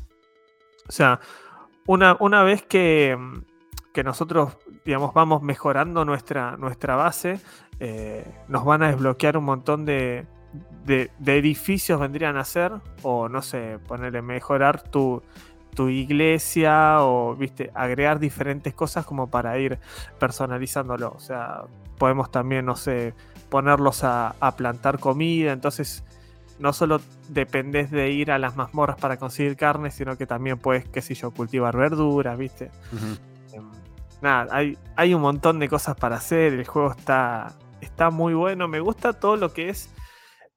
[SPEAKER 2] o sea, una, una vez que, que, nosotros, digamos, vamos mejorando nuestra, nuestra base, eh, nos van a desbloquear un montón de, de, edificios, vendrían a ser, o no sé, ponerle mejorar tu, tu iglesia o, viste, agregar diferentes cosas como para ir personalizándolo. O sea, podemos también, no sé, ponerlos a, plantar comida. Entonces, no solo dependes de ir a las mazmorras para conseguir carne, sino que también puedes, qué sé yo, cultivar verduras, ¿viste? Em, nada, hay, hay un montón de cosas para hacer. El juego está, está muy bueno. Me gusta todo lo que es.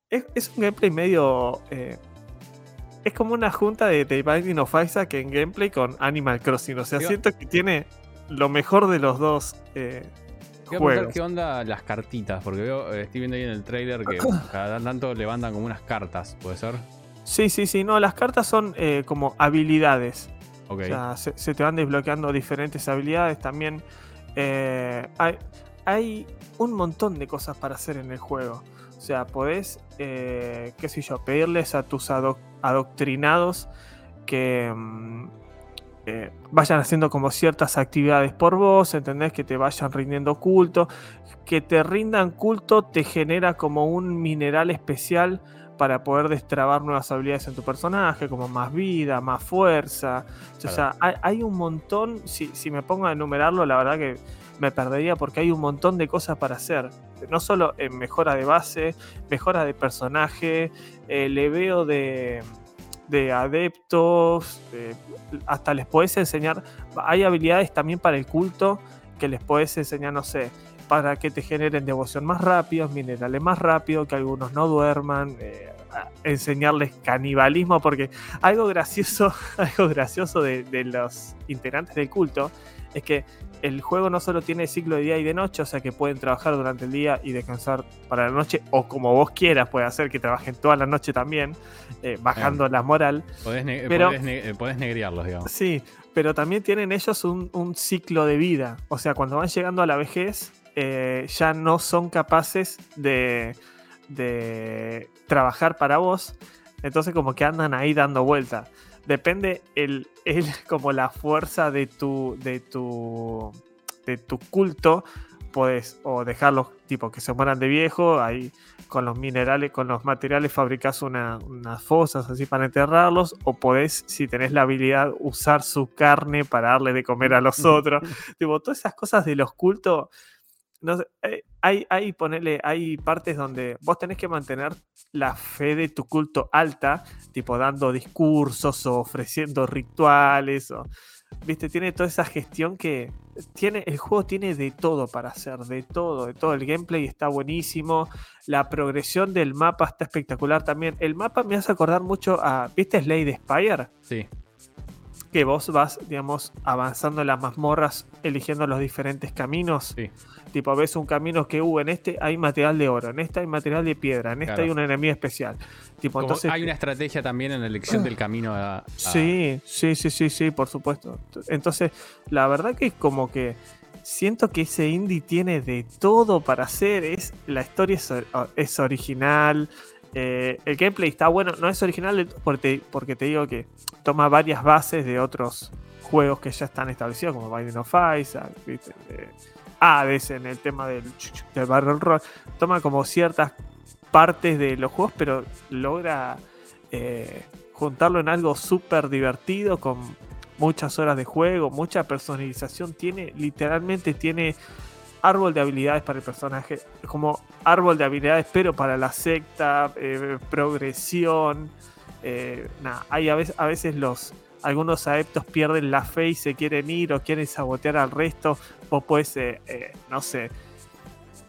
[SPEAKER 2] Es, un gameplay medio. Eh, es como una junta de The Binding of Isaac en gameplay con Animal Crossing. O sea, siento que tiene lo mejor de los dos. Eh,
[SPEAKER 1] qué onda las cartitas, porque veo, eh, estoy viendo ahí en el trailer que cada tanto levantan como unas cartas, ¿puede ser?
[SPEAKER 2] Sí, sí, sí, no, las cartas son eh, como habilidades. O sea, se, te van desbloqueando diferentes habilidades también. Eh, hay, un montón de cosas para hacer en el juego. O sea, podés, qué sé yo, pedirles a tus adoctrinados que... Mm, eh, vayan haciendo como ciertas actividades por vos, ¿entendés? Que te vayan rindiendo culto. Que te rindan culto te genera como un mineral especial para poder destrabar nuevas habilidades en tu personaje, como más vida, más fuerza. O sea, hay, un montón, si, me pongo a enumerarlo, la verdad que me perdería porque hay un montón de cosas para hacer. No solo en mejora de base, mejora de personaje, eh, le veo de de adeptos, hasta les puedes enseñar, hay habilidades también para el culto que les puedes enseñar, no sé, para que te generen devoción más rápido, minerales más rápido, que algunos no duerman, eh, enseñarles canibalismo, porque algo gracioso, algo gracioso de, de los integrantes del culto es que el juego no solo tiene ciclo de día y de noche, o sea que pueden trabajar durante el día y descansar para la noche, o como vos quieras, puede hacer que trabajen toda la noche también, eh, bajando la moral.
[SPEAKER 1] Podés, ne-
[SPEAKER 2] Pero-
[SPEAKER 1] podés ne- podés negriarlos, digamos.
[SPEAKER 2] Sí, pero también tienen ellos un, un ciclo de vida. O sea, cuando van llegando a la vejez, eh, ya no son capaces de, de trabajar para vos. Entonces como que andan ahí dando vuelta. Depende el, el- como la fuerza de tu, de tu, de tu culto. Puedes o dejarlos tipo que se mueran de viejo, ahí con los minerales, con los materiales fabricás una- unas fosas así para enterrarlos, o podés, si tenés la habilidad, usar su carne para darle de comer a los otros. tipo, todas esas cosas de los cultos. Eh, hay, hay, ponele, hay partes donde vos tenés que mantener la fe de tu culto alta, tipo dando discursos o ofreciendo rituales. O, Viste, tiene toda esa gestión que tiene, el juego tiene de todo para hacer, de todo, de todo. El gameplay está buenísimo, la progresión del mapa está espectacular también. El mapa me hace acordar mucho a, ¿viste Slade Spire?
[SPEAKER 1] Sí.
[SPEAKER 2] Que vos vas, digamos, avanzando en las mazmorras, eligiendo los diferentes caminos.
[SPEAKER 1] Sí.
[SPEAKER 2] Tipo, ves un camino que, uh, en este hay material de oro, en este hay material de piedra, en este
[SPEAKER 1] Claro.
[SPEAKER 2] hay un enemigo especial. Tipo,
[SPEAKER 1] Como
[SPEAKER 2] entonces.
[SPEAKER 1] hay una estrategia también en la elección del camino a. a-
[SPEAKER 2] Sí, sí, sí, sí, sí, por supuesto. Entonces, la verdad que es como que siento que ese indie tiene de todo para hacer. Es, la historia es, es original. Eh, el gameplay está bueno. No es original porque, porque te digo que toma varias bases de otros juegos que ya están establecidos, como Binding of Isaac. De Hades en el tema del, del Battle Roll. Toma como ciertas partes de los juegos, pero logra eh, juntarlo en algo súper divertido con muchas horas de juego, mucha personalización. Tiene, literalmente tiene árbol de habilidades para el personaje, como árbol de habilidades, pero para la secta, eh, progresión. eh, nada, hay a veces, a veces los algunos adeptos pierden la fe y se quieren ir o quieren sabotear al resto. Vos podés, eh, eh, no sé,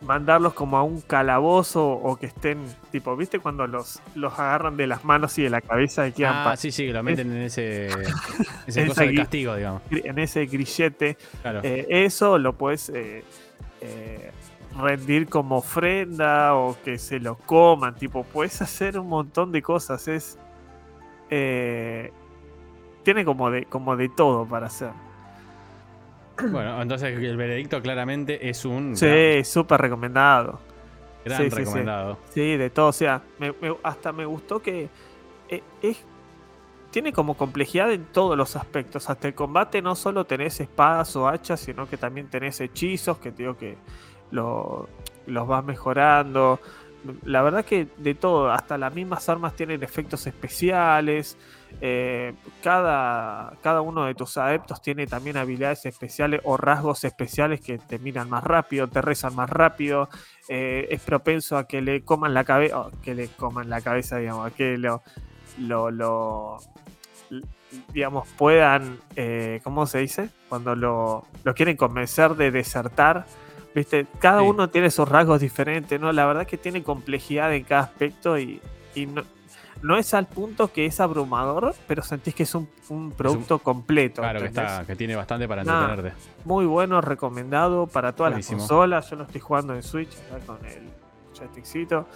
[SPEAKER 2] mandarlos como a un calabozo o que estén, tipo, ¿viste cuando los, los agarran de las manos y de la cabeza y quedan
[SPEAKER 1] Ah, sí, sí, lo meten en ese. ese cosa de castigo, digamos.
[SPEAKER 2] en ese grillete?
[SPEAKER 1] Claro.
[SPEAKER 2] Eh, eso lo puedes eh, rendir como ofrenda o que se lo coman, tipo, puedes hacer un montón de cosas, es... eh, tiene como de, como de todo para hacer.
[SPEAKER 1] Bueno, entonces el veredicto claramente es un
[SPEAKER 2] Sí, súper recomendado.
[SPEAKER 1] gran,
[SPEAKER 2] sí, sí.
[SPEAKER 1] recomendado.
[SPEAKER 2] Sí, de todo. O sea, me- me- hasta me gustó que eh, es, tiene como complejidad en todos los aspectos. Hasta el combate no solo tenés espadas o hachas, sino que también tenés hechizos que te digo que lo- los vas mejorando. La verdad que de todo, hasta las mismas armas tienen efectos especiales. eh, cada, cada uno de tus adeptos tiene también habilidades especiales o rasgos especiales que te miran más rápido, te rezan más rápido eh, es propenso a que le coman la cabeza, que le coman la cabeza, digamos, a que lo, lo, digamos, puedan, eh, ¿cómo se dice? Cuando lo, lo quieren convencer de desertar, ¿viste? Cada
[SPEAKER 1] Sí.
[SPEAKER 2] uno tiene sus rasgos diferentes, ¿no? La verdad que tiene complejidad en cada aspecto y, y no, no es al punto que es abrumador, pero sentís que es un, un producto completo.
[SPEAKER 1] Claro, que, está, que tiene bastante para
[SPEAKER 2] Nah.
[SPEAKER 1] entretenerte.
[SPEAKER 2] Muy bueno, recomendado para todas
[SPEAKER 1] Buenísimo.
[SPEAKER 2] las consolas. Yo lo estoy jugando en Switch con el joystickcito.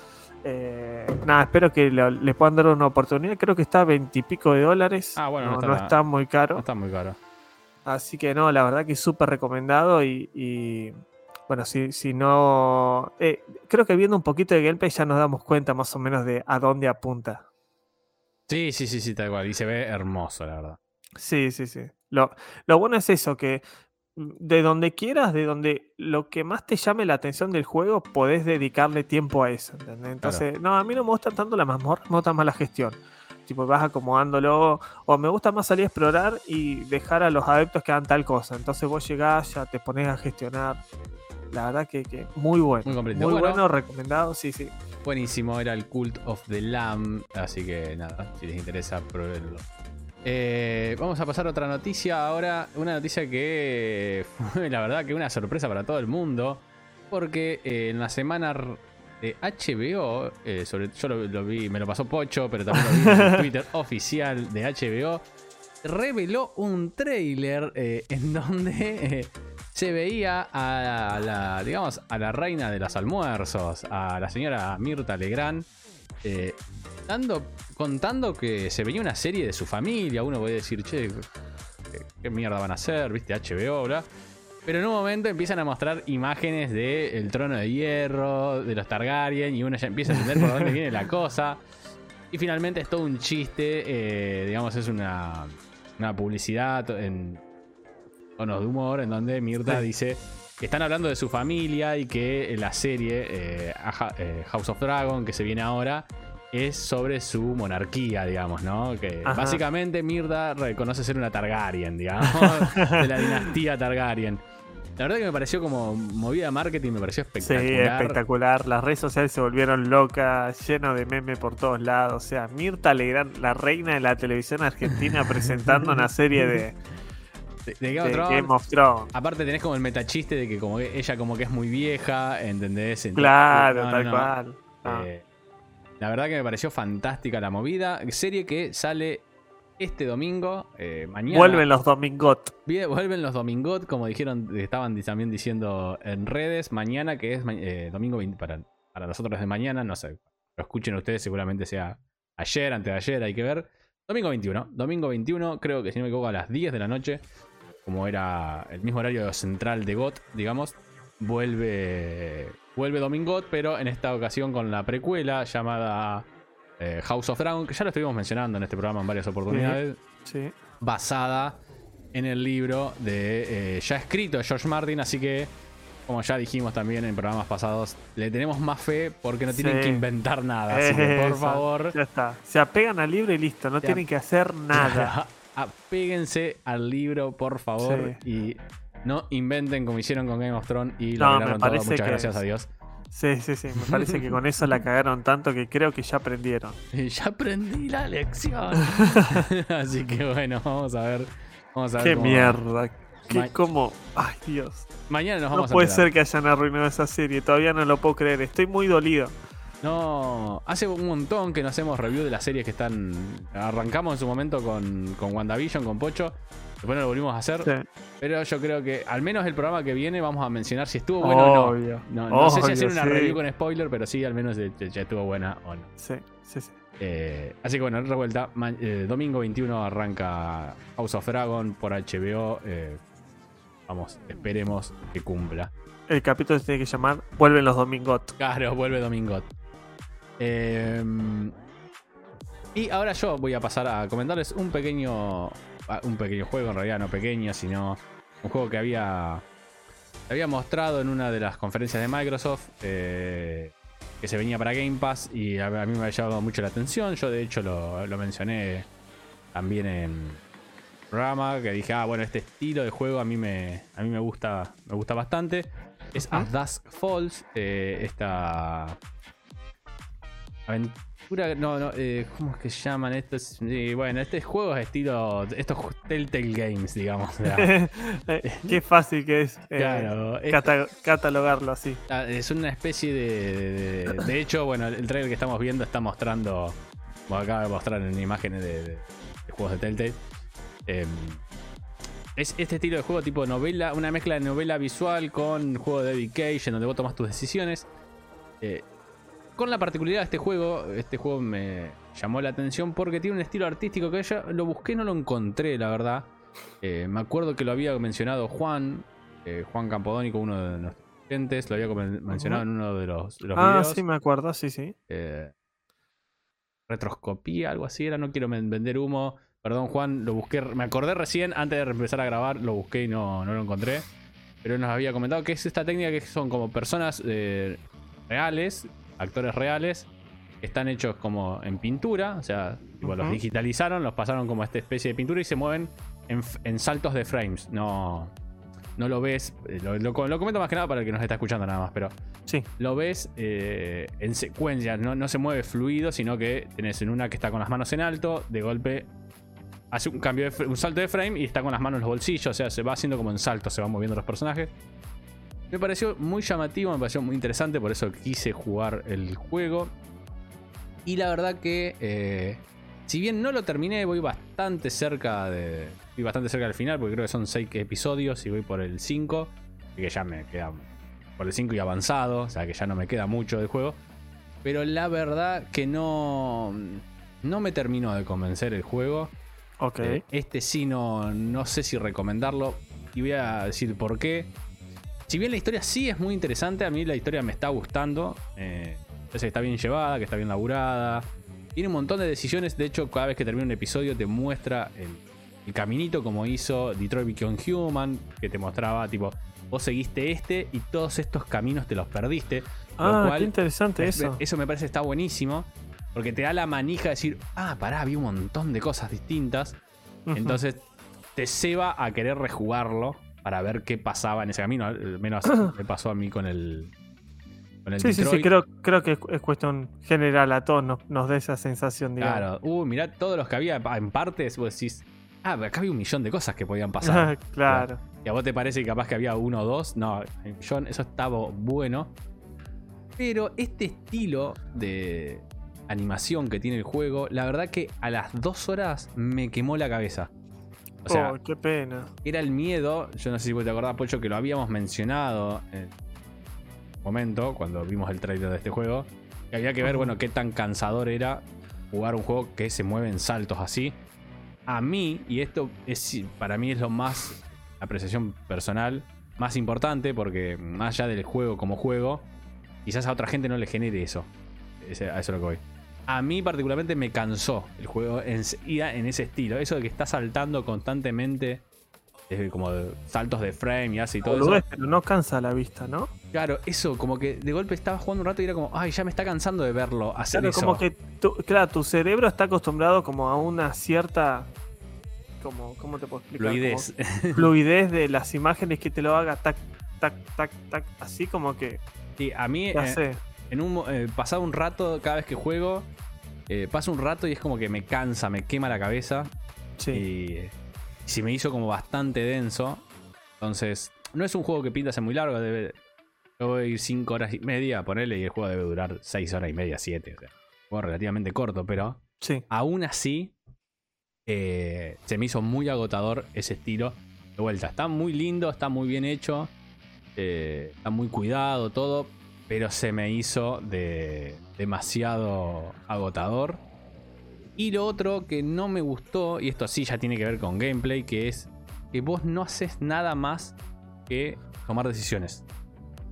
[SPEAKER 2] Eh, nada, espero que lo- le puedan dar una oportunidad. Creo que está a veintipico de dólares.
[SPEAKER 1] Ah, bueno, no
[SPEAKER 2] no,
[SPEAKER 1] está-
[SPEAKER 2] está muy caro.
[SPEAKER 1] No está muy caro.
[SPEAKER 2] Así que no, la verdad que es súper recomendado y, y, bueno, si, si no... eh, creo que viendo un poquito de gameplay ya nos damos cuenta más o menos de a dónde apunta.
[SPEAKER 1] Sí, sí, sí, sí, tal cual. Y se ve hermoso, la verdad.
[SPEAKER 2] Sí, sí, sí. Lo, lo bueno es eso, que de donde quieras, de donde lo que más te llame la atención del juego, podés dedicarle tiempo a eso. ¿entendés? Entonces, no, a mí no me gusta tanto la mazmorra, me gusta más la gestión. Tipo, vas acomodándolo, o me gusta más salir a explorar y dejar a los adeptos que hagan tal cosa. Entonces vos llegás, ya te pones a gestionar. La verdad que, que muy bueno.
[SPEAKER 1] Muy completo.
[SPEAKER 2] Muy
[SPEAKER 1] Bueno.
[SPEAKER 2] bueno, recomendado, sí, sí.
[SPEAKER 1] Buenísimo, era el Cult of the Lamb. Así que nada, si les interesa, pruébenlo. Eh, vamos a pasar a otra noticia ahora. Una noticia que fue la verdad que una sorpresa para todo el mundo. Porque eh, en la semana de HBO, eh, sobre, yo lo, vi, me lo pasó Pocho, pero también lo vi en el Twitter oficial de HBO, reveló un trailer eh, en donde se veía a la, digamos, a la reina de los almuerzos, a la señora Mirta Legrand, dando, contando que se veía una serie de su familia. Uno puede decir, che, ¿qué, mierda van a hacer? ¿Viste? HBO, bla. Pero en un momento empiezan a mostrar imágenes del trono de hierro, de los Targaryen, y uno ya empieza a entender por dónde viene la cosa. Y finalmente es todo un chiste, eh, digamos, es una, una publicidad en tonos de humor, en donde Mirta dice que están hablando de su familia y que la serie eh, eh, House of Dragon, que se viene ahora, es sobre su monarquía, digamos, ¿no? Que básicamente Mirta reconoce ser una Targaryen, digamos, de la dinastía Targaryen. La verdad que me pareció como movida de marketing, me pareció espectacular.
[SPEAKER 2] Sí, espectacular. Las redes sociales se volvieron locas, lleno de memes por todos lados. O sea, Mirta Legrand, la reina de la televisión argentina, presentando una serie de,
[SPEAKER 1] de, Game, of Thrones. Aparte tenés como el metachiste de que como ella como que es muy vieja, ¿entendés?
[SPEAKER 2] claro, tal cual. Ah.
[SPEAKER 1] Eh, la verdad que me pareció fantástica la movida. Serie que sale este domingo, eh, mañana.
[SPEAKER 2] Vuelven los domingot.
[SPEAKER 1] Vuelven los domingot, como dijeron, estaban también diciendo en redes. Mañana, que es eh, domingo 20, para, para nosotros de mañana, no sé. Lo escuchen ustedes, seguramente sea ayer, antes de ayer, hay que ver. Domingo 21. Domingo 21, creo que si no me equivoco, a las 10 de la noche. Como era el mismo horario central de GOT, digamos. Vuelve. Vuelve Domingot, pero en esta ocasión con la precuela llamada eh, House of Dragon, que ya lo estuvimos mencionando en este programa en varias oportunidades, basada en el libro de eh, ya escrito de George Martin, así que como ya dijimos también en programas pasados, le tenemos más fe porque no tienen que inventar nada. Así que por favor.
[SPEAKER 2] Ya está. Se apegan al libro y listo, no tienen que hacer nada.
[SPEAKER 1] Apéguense al libro, por favor. Y no inventen como hicieron con Game of Thrones y lo lograron todo. Muchas gracias a Dios.
[SPEAKER 2] Sí, sí, sí. Me parece que con eso la cagaron tanto que creo que ya aprendieron.
[SPEAKER 1] ya aprendí la lección. Así que bueno, vamos a ver. Vamos a
[SPEAKER 2] ver Qué mierda. Qué como. Ay, Dios.
[SPEAKER 1] Mañana nos vamos
[SPEAKER 2] no puede ser que hayan arruinado esa serie. Todavía no lo puedo creer. Estoy muy dolido.
[SPEAKER 1] No, hace un montón que no hacemos review de las series que están. Arrancamos en su momento con, con WandaVision, con Pocho. Después no lo volvimos a hacer. Pero yo creo que al menos el programa que viene vamos a mencionar si estuvo bueno o no. No, sé si hacer una review con spoiler, pero sí, al menos ya estuvo buena o no.
[SPEAKER 2] Sí, sí, sí.
[SPEAKER 1] Eh, así que bueno, revuelta. Eh, domingo 21 arranca House of Dragon por HBO. Eh, vamos, esperemos que cumpla.
[SPEAKER 2] El capítulo se tiene que llamar Vuelven los Domingot.
[SPEAKER 1] Claro, vuelve Domingot. y ahora yo voy a pasar a comentarles un pequeño un pequeño juego, en realidad no pequeño, sino un juego que había, había mostrado en una de las conferencias de Microsoft, eh, que se venía para Game Pass y a, mí me ha llamado mucho la atención. Yo de hecho lo, mencioné también en programa, que dije, ah, bueno, este estilo de juego a mí me, a mí me, gusta, me gusta bastante. Es As Dusk Falls, eh, esta no, no, eh, ¿cómo es que se llaman estos? bueno, este juego es estilo. Estos Telltale Games, digamos.
[SPEAKER 2] Eh, qué fácil que es eh, catalogarlo así.
[SPEAKER 1] Ah, es una especie de, de, hecho, bueno, el trailer que estamos viendo está mostrando. Como acaba de mostrar en imágenes de, juegos de Telltale. Em, es este estilo de juego tipo novela, una mezcla de novela visual con juego de dedication, donde vos tomas tus decisiones. Eh, con la particularidad de este juego, este juego me llamó la atención porque tiene un estilo artístico que yo lo busqué, no lo encontré, la verdad. Eh, me acuerdo que lo había mencionado Juan, eh, Juan Campodónico, uno de nuestros clientes, lo había mencionado en uno de los, de ah,
[SPEAKER 2] sí, me acuerdo, sí, sí.
[SPEAKER 1] Eh, retroscopía, algo así era, no quiero vender humo. Perdón, Juan, lo busqué, me acordé recién, antes de empezar a grabar, lo busqué y no, no lo encontré. Pero nos había comentado que es esta técnica que son como personas reales actores reales. Están hechos como en pintura, o sea, los digitalizaron, los pasaron como a esta especie de pintura y se mueven en, saltos de frames. No, no lo ves, eh, lo, comento más que nada para el que nos está escuchando nada más, pero
[SPEAKER 2] sí.
[SPEAKER 1] lo ves eh, en secuencia, no, no, se mueve fluido, sino que tenés en una que está con las manos en alto, de golpe hace un cambio de un salto de frame y está con las manos en los bolsillos, o sea, se va haciendo como en salto, se van moviendo los personajes. Me pareció muy llamativo, me pareció muy interesante, por eso quise jugar el juego. Y la verdad que, eh, si bien no lo terminé, voy bastante cerca de. Voy bastante cerca del final, porque creo que son 6 episodios y voy por el 5. Y que ya me queda por el 5 y avanzado, o sea que ya no me queda mucho del juego. Pero la verdad que no. No me terminó de convencer el juego.
[SPEAKER 2] Ok.
[SPEAKER 1] Eh, este sí no, no sé si recomendarlo. Y voy a decir por qué. Si bien la historia sí es muy interesante, a mí la historia me está gustando. Eh, parece que está bien llevada, que está bien laburada. Tiene un montón de decisiones. De hecho, cada vez que termina un episodio te muestra el, el caminito como hizo Detroit Become Human. Que te mostraba, tipo, vos seguiste este y todos estos caminos te los perdiste.
[SPEAKER 2] Ah,
[SPEAKER 1] lo cual
[SPEAKER 2] qué interesante
[SPEAKER 1] es-
[SPEAKER 2] eso.
[SPEAKER 1] Eso me parece está buenísimo. Porque te da la manija de decir, ah, pará, había un montón de cosas distintas. Entonces te ceba a querer rejugarlo para ver qué pasaba en ese camino. Al menos me pasó a mí con el. Con el
[SPEAKER 2] Sí, sí, sí, creo, creo que es, es cuestión general a todos nos, nos da esa sensación, digamos.
[SPEAKER 1] Claro. Uh, mirá todos los que había en partes. Vos decís, ah, acá había un millón de cosas que podían pasar.
[SPEAKER 2] claro.
[SPEAKER 1] Y a vos te parece que capaz que había uno o dos. No, millón. Eso estaba bueno. Pero este estilo de animación que tiene el juego, la verdad que a las dos horas me quemó la cabeza. O sea,
[SPEAKER 2] oh, qué pena.
[SPEAKER 1] era el miedo. Yo no sé si vos te acordás, Pocho, que lo habíamos mencionado en un momento, cuando vimos el trailer de este juego. Que había que ver, bueno, qué tan cansador era jugar un juego que se mueve en saltos así. A mí, y esto es para mí es lo más, apreciación personal, más importante, porque más allá del juego como juego, quizás a otra gente no le genere eso. Ese- a eso es lo que voy. A mí particularmente me cansó el juego en, ese estilo. Eso de que está saltando constantemente, como de saltos de frame y así y todo eso.
[SPEAKER 2] Pero no cansa la vista, ¿no?
[SPEAKER 1] Claro, eso, como que de golpe estaba jugando un rato y era como, ay, ya me está cansando de verlo hacer
[SPEAKER 2] Claro,
[SPEAKER 1] eso.
[SPEAKER 2] como que, tu, claro, tu cerebro está acostumbrado como a una cierta, como, ¿cómo te puedo explicar?
[SPEAKER 1] Fluidez.
[SPEAKER 2] Como fluidez de las imágenes que te lo haga tac, tac, tac, tac, así como que,
[SPEAKER 1] Sí, a mí,
[SPEAKER 2] ya
[SPEAKER 1] eh,
[SPEAKER 2] sé.
[SPEAKER 1] En un eh, pasado un rato, cada vez que juego, eh, pasa un rato y es como que me cansa, me quema la cabeza.
[SPEAKER 2] Sí.
[SPEAKER 1] Y eh, se me hizo como bastante denso. Entonces, no es un juego que pinta ser muy largo. Debe, yo voy a ir 5 horas y media a ponerle y el juego debe durar 6 horas y media, 7. O sea, un juego relativamente corto, pero
[SPEAKER 2] Sí.
[SPEAKER 1] aún así eh, se me hizo muy agotador ese estilo. De vuelta, está muy lindo, está muy bien hecho, eh, está muy cuidado todo, pero se me hizo de demasiado agotador. Y lo otro que no me gustó, y esto sí ya tiene que ver con gameplay, que es que vos no haces nada más que tomar decisiones.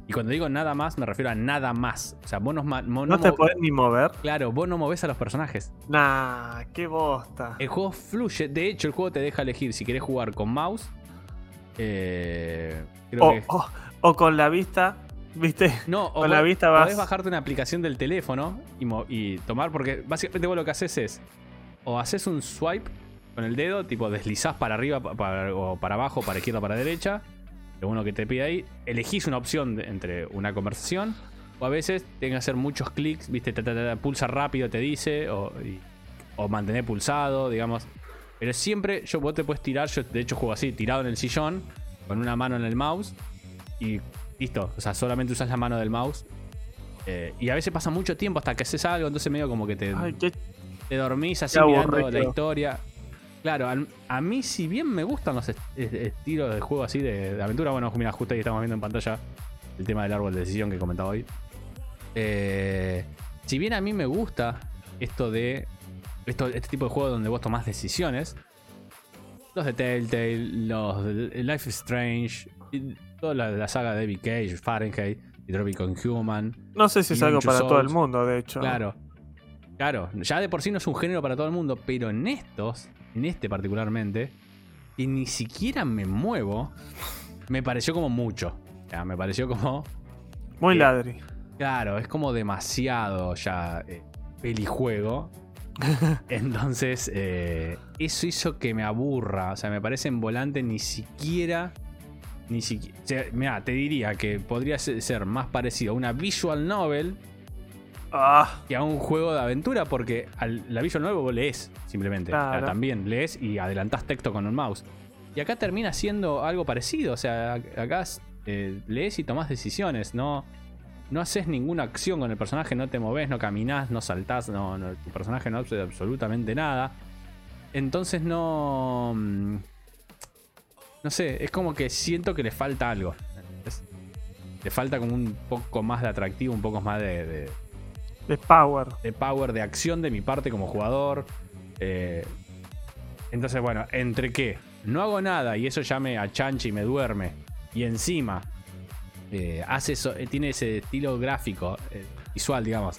[SPEAKER 1] Y cuando digo nada más, me refiero a nada más. O sea, vos no, mo-
[SPEAKER 2] No te podés ni mover.
[SPEAKER 1] Claro, vos no movés a los personajes.
[SPEAKER 2] Nah, qué bosta.
[SPEAKER 1] El juego fluye. De hecho, el juego te deja elegir si querés jugar con mouse. eh, creo
[SPEAKER 2] O,
[SPEAKER 1] que-
[SPEAKER 2] o- o con la vista, ¿viste?
[SPEAKER 1] no, o
[SPEAKER 2] con la
[SPEAKER 1] vos
[SPEAKER 2] vista vas-
[SPEAKER 1] Podés bajarte una aplicación del teléfono y, tomar, porque básicamente vos lo que haces es. O haces un swipe con el dedo, tipo deslizás para arriba pa- para- o para abajo, para izquierda, para derecha. Según lo que te pide ahí. Elegís una opción de- entre una conversación. O a veces tenés que hacer muchos clics, viste, Ta, ta, ta, ta, pulsa rápido, te dice. O, y- o mantener pulsado, digamos. Pero siempre, yo, vos te puedes tirar, yo de hecho juego así, tirado en el sillón, con una mano en el mouse. Y listo, o sea, solamente usas la mano del mouse. Eh, y a veces pasa mucho tiempo hasta que haces algo, entonces medio como que te,
[SPEAKER 2] Ay, qué
[SPEAKER 1] te dormís así
[SPEAKER 2] Qué
[SPEAKER 1] mirando
[SPEAKER 2] aburrido.
[SPEAKER 1] la historia. Claro, a, mí si bien me gustan los est- est- estilos de juego así de, de aventura, bueno, mira, justo ahí estamos viendo en pantalla el tema del árbol de decisión que comentaba hoy. Eh, si bien a mí me gusta esto de esto, este tipo de juego donde vos tomás decisiones, los de Telltale, los de Life is Strange, toda la, la saga de David Cage, Fahrenheit, Become Human,
[SPEAKER 2] No sé si es algo para todo el mundo, de hecho.
[SPEAKER 1] Claro. Claro, ya de por sí no es un género para todo el mundo, pero en estos, en este particularmente, y ni siquiera me muevo, me pareció como mucho. O sea, me pareció como.
[SPEAKER 2] Muy
[SPEAKER 1] Eh,
[SPEAKER 2] ladri.
[SPEAKER 1] Claro, es como demasiado ya eh, pelijuego. Entonces, eh, eso hizo que me aburra. O sea, me parece en volante ni siquiera. Ni siquiera. O sea, mira, te diría que podría ser- más parecido a una visual novel
[SPEAKER 2] Ah,
[SPEAKER 1] que a un juego de aventura, porque al, la Visual Novel vos lees simplemente. O sea, también lees y adelantás texto con un mouse. Y acá termina siendo algo parecido. O sea, acá eh, lees y tomás decisiones, no, no haces ninguna acción con el personaje, no te moves, no caminas, no saltás, no, no, tu personaje no hace absolutamente nada. Entonces no... No sé, es como que siento que le falta algo. Es- le falta como un poco más de atractivo, un poco más de- de,
[SPEAKER 2] De Power.
[SPEAKER 1] de power, de acción de mi parte como jugador. Eh, entonces, bueno, entre que no hago nada y eso ya me achancha y me duerme, y encima eh, hace eso, eh, tiene ese estilo gráfico, eh, visual, digamos,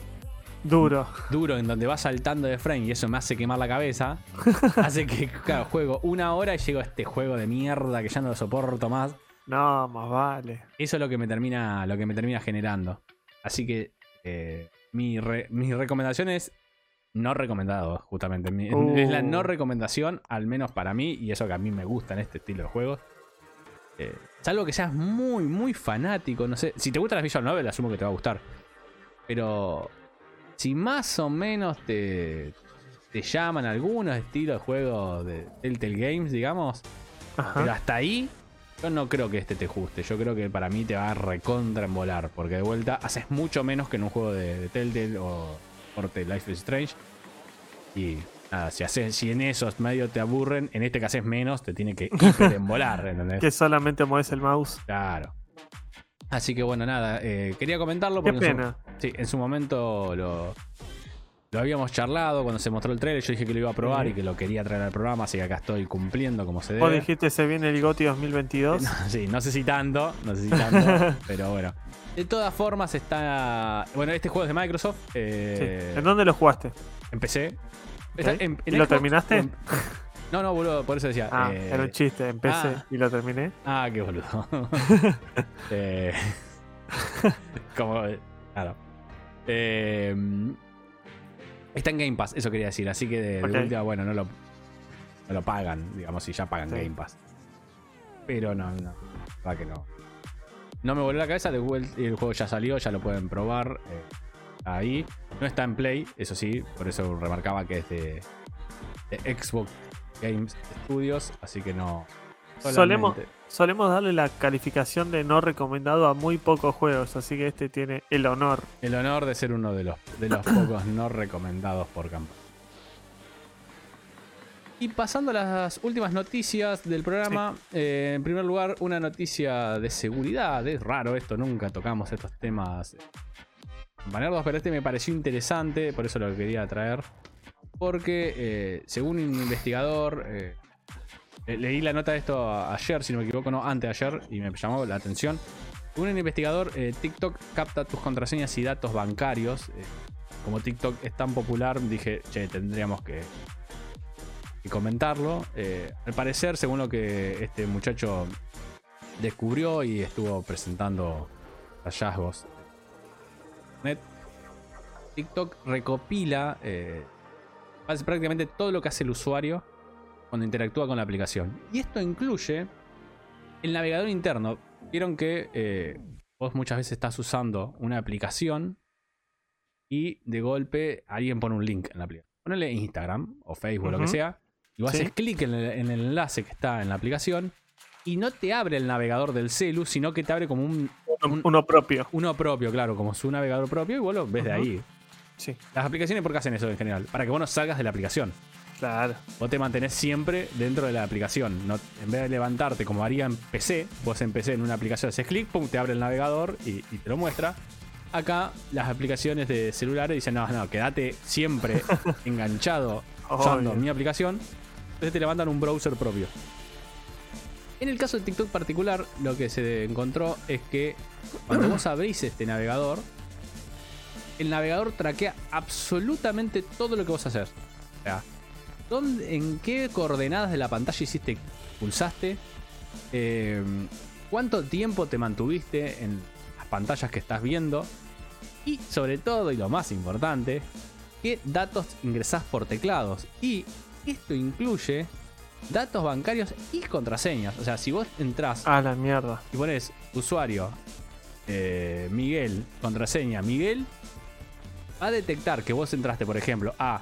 [SPEAKER 2] Duro.
[SPEAKER 1] duro, en donde va saltando de frame y eso me hace quemar la cabeza, hace que, claro, juego una hora y llego a este juego de mierda que ya no lo soporto más.
[SPEAKER 2] No, más vale.
[SPEAKER 1] Eso es lo que me termina, lo que me termina generando. Así que eh, mi, re- mi recomendación es no recomendado, justamente.
[SPEAKER 2] Uh.
[SPEAKER 1] Es la no recomendación, al menos para mí, y eso que a mí me gusta en este estilo de juegos. Eh, salvo que seas muy, muy fanático, no sé. Si te gusta la visual novel, asumo que te va a gustar. Pero si más o menos te, te llaman algunos estilos de juego de Telltale Games, digamos,
[SPEAKER 2] Ajá.
[SPEAKER 1] pero hasta ahí, yo no creo que este te guste. Yo creo que para mí te va a recontra embolar. Porque de vuelta haces mucho menos que en un juego de, de Telltale o corte Life is Strange. Y nada, si, haces, si en esos medio te aburren, en este que haces menos, te tiene que embolar, ¿entendés?
[SPEAKER 2] Que solamente mueves el mouse.
[SPEAKER 1] Claro. Así que bueno, nada, eh, quería comentarlo
[SPEAKER 2] Qué
[SPEAKER 1] porque en su-
[SPEAKER 2] pena.
[SPEAKER 1] Sí, en su momento lo, lo habíamos charlado cuando se mostró el trailer. Yo dije que lo iba a probar y que lo quería traer al programa, así que acá estoy cumpliendo como se
[SPEAKER 2] Vos
[SPEAKER 1] debe.
[SPEAKER 2] dijiste se viene el GOTY 2022.
[SPEAKER 1] Sí, no sé si tanto, no sé si tanto, pero bueno. De todas formas está... Bueno, este juego es de Microsoft.
[SPEAKER 2] Sí.
[SPEAKER 1] Eh,
[SPEAKER 2] ¿En dónde lo jugaste?
[SPEAKER 1] Empecé.
[SPEAKER 2] ¿Y lo terminaste?
[SPEAKER 1] No, no, boludo, por eso decía.
[SPEAKER 2] Ah,
[SPEAKER 1] eh,
[SPEAKER 2] era un chiste. Empecé
[SPEAKER 1] ah.
[SPEAKER 2] y lo terminé.
[SPEAKER 1] Ah, qué boludo. Eh, como. Claro. Eh, está en Game Pass, eso quería decir. Así que de, de
[SPEAKER 2] Ok.
[SPEAKER 1] última, bueno, no lo, no lo pagan, digamos, si ya pagan
[SPEAKER 2] Sí.
[SPEAKER 1] Game Pass. Pero no, no. La que no. No me volvió la cabeza, de vuel- el juego ya salió, ya lo pueden probar. eh, ahí. No está en Play, eso sí, por eso remarcaba que es de, de Xbox Games Studios, así que no.
[SPEAKER 2] Solemos, solemos darle la calificación de no recomendado a muy pocos juegos, así que este tiene el honor.
[SPEAKER 1] El honor de ser uno de los, de los pocos no recomendados por campo. Y pasando a las últimas noticias del programa, eh, en primer lugar, una noticia de seguridad. Es raro esto, nunca tocamos estos temas Banerdos, pero este me pareció interesante, por eso lo quería traer. Porque, eh, según un investigador, eh, leí la nota de esto ayer, si no me equivoco, no, antes de ayer, y me llamó la atención. Un investigador, eh, TikTok capta tus contraseñas y datos bancarios. Eh, como TikTok es tan popular, dije, che, tendríamos que, comentarlo. Eh, al parecer, según lo que este muchacho descubrió y estuvo presentando hallazgos net, TikTok recopila eh, prácticamente todo lo que hace el usuario cuando interactúa con la aplicación. Y esto incluye el navegador interno. Vieron que eh, vos muchas veces estás usando una aplicación y de golpe alguien pone un link en la aplicación. Ponele Instagram o Facebook, lo que sea. Y vos
[SPEAKER 2] Sí.
[SPEAKER 1] haces clic en, el- en el enlace que está en la aplicación y no te abre el navegador del celu, sino que te abre como un, Un-
[SPEAKER 2] Uno propio.
[SPEAKER 1] uno propio, claro, como su navegador propio y vos lo ves de ahí.
[SPEAKER 2] Sí,
[SPEAKER 1] Las aplicaciones, ¿por qué hacen eso en general? Para que vos no salgas de la aplicación.
[SPEAKER 2] Claro.
[SPEAKER 1] Vos te mantenés siempre dentro de la aplicación. No, en vez de levantarte como haría en PC, vos en PC en una aplicación haces clic, pum, te abre el navegador y, y te lo muestra. Acá las aplicaciones de celulares dicen, no, no, quédate siempre enganchado usando mi aplicación. Entonces te levantan un browser propio. En el caso de TikTok particular, lo que se encontró es que cuando vos abrís este navegador, el navegador traquea absolutamente todo lo que vos haces. O sea, ¿dónde- ¿en qué coordenadas de la pantalla hiciste, pulsaste? Eh, ¿Cuánto tiempo te mantuviste en las pantallas que estás viendo? Y sobre todo, y lo más importante, qué datos ingresás por teclados. Y esto incluye datos bancarios y contraseñas. O sea, si vos entrás
[SPEAKER 2] A la mierda.
[SPEAKER 1] y pones usuario eh, Miguel, contraseña Miguel, va a detectar que vos entraste, por ejemplo, a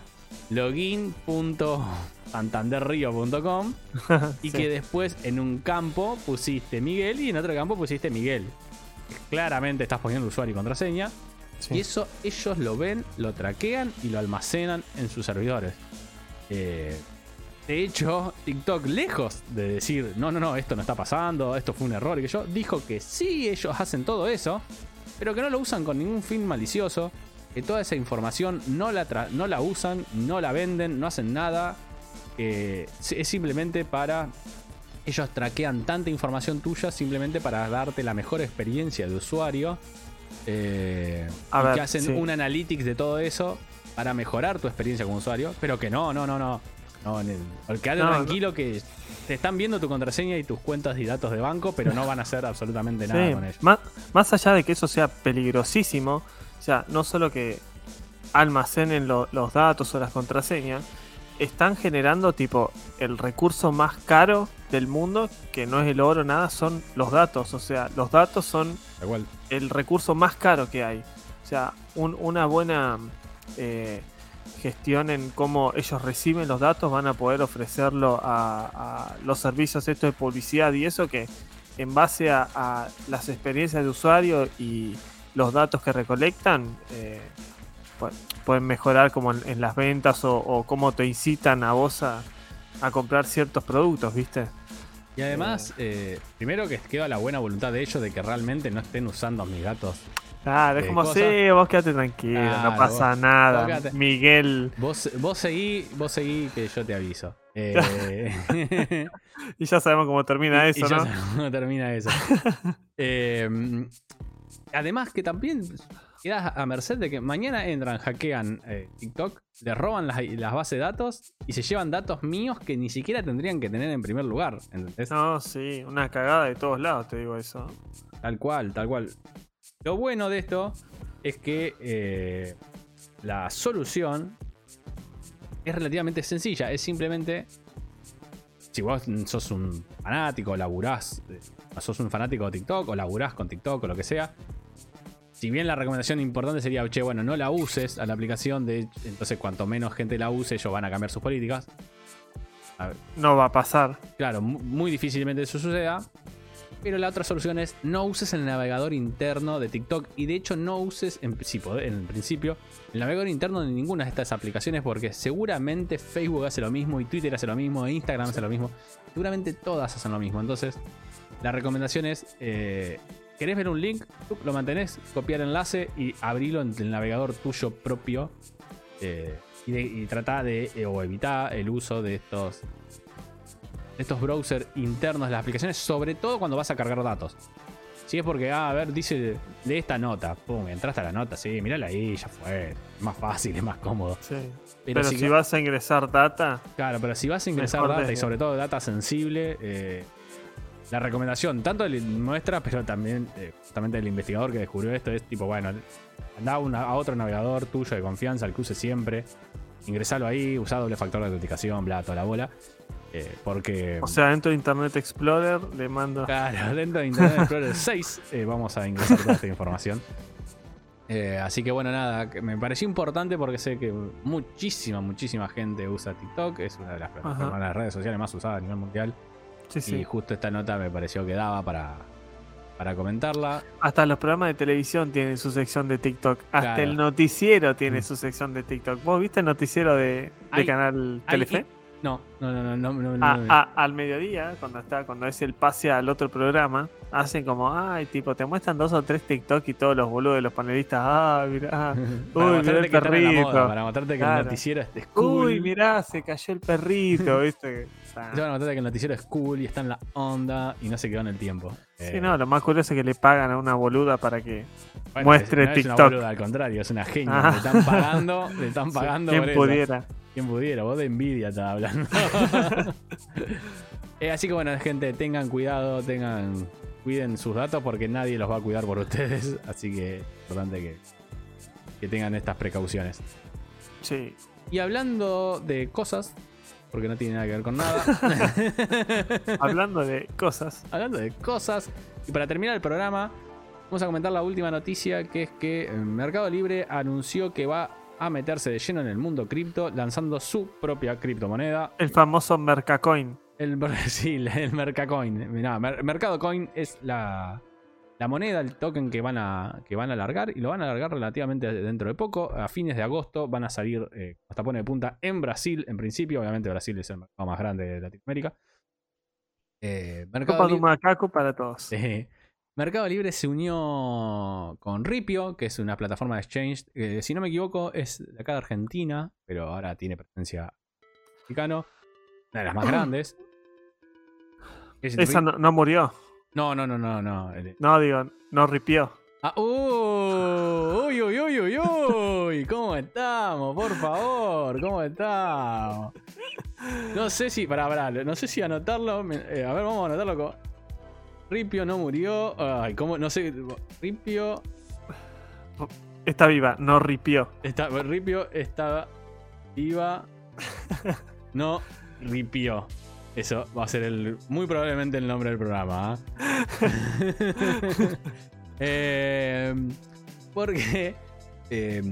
[SPEAKER 1] login.santanderrio.com y
[SPEAKER 2] Sí.
[SPEAKER 1] que después en un campo pusiste Miguel y en otro campo pusiste Miguel. Claramente estás poniendo usuario y contraseña.
[SPEAKER 2] Sí.
[SPEAKER 1] Y eso ellos lo ven, lo traquean y lo almacenan en sus servidores. Eh, de hecho, TikTok, lejos de decir, no, no, no, esto no está pasando, esto fue un error y que yo, dijo que sí, ellos hacen todo eso, pero que no lo usan con ningún fin malicioso, que toda esa información no la, no la usan, no la venden, no hacen nada, es simplemente para... Ellos traquean tanta información tuya simplemente para darte la mejor experiencia de usuario. eh,
[SPEAKER 2] A
[SPEAKER 1] y
[SPEAKER 2] ver,
[SPEAKER 1] que hacen
[SPEAKER 2] sí.
[SPEAKER 1] un analytics de todo eso para mejorar tu experiencia como usuario. Pero que no, no, no, no. no
[SPEAKER 2] No,
[SPEAKER 1] tranquilo que te están viendo tu contraseña y tus cuentas y datos de banco, pero no van a hacer absolutamente nada
[SPEAKER 2] Sí,
[SPEAKER 1] con ello.
[SPEAKER 2] Más, más allá de que eso sea peligrosísimo, sea, no solo que almacenen lo- los datos o las contraseñas, están generando tipo el recurso más caro del mundo, que no es el oro, nada, son los datos. O sea, los datos son
[SPEAKER 1] igual.
[SPEAKER 2] el recurso más caro que hay. O sea, un- una buena eh, gestión en cómo ellos reciben los datos van a poder ofrecerlo a, a los servicios estos de publicidad y eso que en base a, a las experiencias de usuario y los datos que recolectan eh, pu- pueden mejorar como en, en las ventas o, o cómo te incitan a vos a, a comprar ciertos productos, ¿viste?
[SPEAKER 1] Y además, eh, primero que queda la buena voluntad de ellos de que realmente no estén usando mis datos.
[SPEAKER 2] Claro, es
[SPEAKER 1] Eh,
[SPEAKER 2] como
[SPEAKER 1] cosa-
[SPEAKER 2] sí, vos quédate tranquilo,
[SPEAKER 1] Claro,
[SPEAKER 2] no pasa
[SPEAKER 1] vos-
[SPEAKER 2] nada.
[SPEAKER 1] vos
[SPEAKER 2] Miguel.
[SPEAKER 1] Vos, vos seguí, vos seguí que yo te aviso. Eh,
[SPEAKER 2] Y ya sabemos cómo termina
[SPEAKER 1] y
[SPEAKER 2] eso,
[SPEAKER 1] ya
[SPEAKER 2] ¿no?
[SPEAKER 1] sabemos cómo termina eso. Eh, además que también quedas a merced de que mañana entran, hackean eh, TikTok, le roban las, las bases de datos y se llevan datos míos que ni siquiera tendrían que tener en primer lugar. ¿entendés?
[SPEAKER 2] No, sí, una cagada de todos lados, te digo eso.
[SPEAKER 1] Tal cual, tal cual. Lo bueno de esto es que eh, la solución es relativamente sencilla. Es simplemente. Si vos sos un fanático, laburás, eh, sos un fanático de TikTok o laburás con TikTok o lo que sea. Si bien la recomendación importante sería, che, bueno, no la uses a la aplicación, de, entonces cuanto menos gente la use, ellos van a cambiar sus políticas. A ver,
[SPEAKER 2] No va a pasar.
[SPEAKER 1] Claro, mu- muy difícilmente eso suceda. Pero la otra solución es no uses el navegador interno de TikTok. Y de hecho no uses, en, si podés- en principio, el navegador interno de ninguna de estas aplicaciones. Porque seguramente Facebook hace lo mismo, y Twitter hace lo mismo, e Instagram hace lo mismo. Seguramente todas hacen lo mismo. Entonces, la recomendación es, eh, ¿querés ver un link? Lo mantenés, copiar enlace y abrilo en el navegador tuyo propio. eh, y, de- y trata de, eh, o evitar el uso de estos de estos browsers internos de las aplicaciones, sobre todo cuando vas a cargar datos. Si es porque, ah, a ver, dice, lee esta nota, pum, entraste a la nota, sí, mírala ahí, ya fue. Es más fácil, es más cómodo.
[SPEAKER 2] Sí.
[SPEAKER 1] Pero,
[SPEAKER 2] Pero,
[SPEAKER 1] si,
[SPEAKER 2] si vas a ingresar data,
[SPEAKER 1] claro, pero si vas a ingresar data y sobre todo data sensible, eh, la recomendación, tanto de nuestra, pero también eh, justamente del investigador que descubrió esto, es tipo, bueno, anda a, una- a otro navegador tuyo de confianza, el que use siempre, ingresalo ahí, usa doble factor de autenticación, bla, toda la bola. eh, porque.
[SPEAKER 2] o sea, dentro de Internet Explorer le mando.
[SPEAKER 1] Claro, dentro de Internet Explorer 6 eh, vamos a ingresar toda esta información. Eh, así que bueno, nada, me pareció importante porque sé que muchísima, muchísima gente usa TikTok. Es una de las, plataformas,
[SPEAKER 2] Ajá.
[SPEAKER 1] de las redes sociales más usadas a nivel mundial.
[SPEAKER 2] Sí, sí.
[SPEAKER 1] Y justo esta nota me pareció que daba para, para comentarla.
[SPEAKER 2] Hasta los programas de televisión tienen su sección de TikTok. Hasta
[SPEAKER 1] Claro.
[SPEAKER 2] el noticiero tiene
[SPEAKER 1] Mm.
[SPEAKER 2] su sección de TikTok. ¿Vos viste el noticiero de, de
[SPEAKER 1] Hay-
[SPEAKER 2] Canal Telefe?
[SPEAKER 1] No, no, no, no, no, no,
[SPEAKER 2] A-
[SPEAKER 1] no.
[SPEAKER 2] a- al mediodía, cuando está, cuando es el pase al otro programa, hacen como, ay, tipo, te muestran dos o tres TikTok y todos los boludos de los panelistas, ah, mirá, uy, mirá el perrito.
[SPEAKER 1] moda, para mostrarte que
[SPEAKER 2] Claro.
[SPEAKER 1] el noticiero es cool.
[SPEAKER 2] uy, mirá, se cayó el perrito, ¿viste? O sea,
[SPEAKER 1] para mostrarte que el noticiero es cool y está en la onda y no se quedó en el tiempo.
[SPEAKER 2] sí,
[SPEAKER 1] Eh,
[SPEAKER 2] no, lo más curioso es que le pagan a una boluda para que
[SPEAKER 1] Bueno,
[SPEAKER 2] Muestre
[SPEAKER 1] es- no Es una
[SPEAKER 2] TikTok.
[SPEAKER 1] boluda, al contrario, es una genia.
[SPEAKER 2] Ah.
[SPEAKER 1] Le están pagando, le están pagando
[SPEAKER 2] quien
[SPEAKER 1] por eso. Quien pudiera, vos de envidia estás hablando. Eh, así que bueno, gente, tengan cuidado, tengan. Cuiden sus datos porque nadie los va a cuidar por ustedes. Así que es importante que, que tengan estas precauciones.
[SPEAKER 2] Sí.
[SPEAKER 1] Y hablando de cosas, porque no tiene nada que ver con nada.
[SPEAKER 2] Hablando de cosas.
[SPEAKER 1] hablando de cosas. Y para terminar el programa, vamos a comentar la última noticia, que es que eh, Mercado Libre anunció que va a meterse de lleno en el mundo cripto, lanzando su propia criptomoneda.
[SPEAKER 2] El famoso Mercacoin.
[SPEAKER 1] El, sí, el Mercacoin. Mirá, Mercado Coin es la, la moneda, el token que van, a, que van a alargar y lo van a alargar relativamente dentro de poco. A fines de agosto van a salir eh, hasta pone de punta en Brasil, en principio. Obviamente Brasil es el mercado más grande de Latinoamérica.
[SPEAKER 2] Eh, mercado Copa macaco para todos.
[SPEAKER 1] Mercado Libre se unió con Ripio, que es una plataforma de exchange, que si no me equivoco es de acá de Argentina, pero ahora tiene presencia mexicano. Una de las más grandes.
[SPEAKER 2] Esa no murió.
[SPEAKER 1] No, no, no, no, no.
[SPEAKER 2] No, digo, no ripió.
[SPEAKER 1] Ah, uh, uy, uy, uy, uy, uy. ¿Cómo estamos? Por favor, ¿cómo estamos? No sé si, para, para, no sé si anotarlo. Eh, a ver, vamos a anotarlo con. Ripio no murió. Ay, ¿cómo? No sé. Ripio.
[SPEAKER 2] Está viva, no ripió.
[SPEAKER 1] Está, Ripio está viva. No ripió. Eso va a ser el, muy probablemente el nombre del programa. ¿ah? Em, porque. Eh,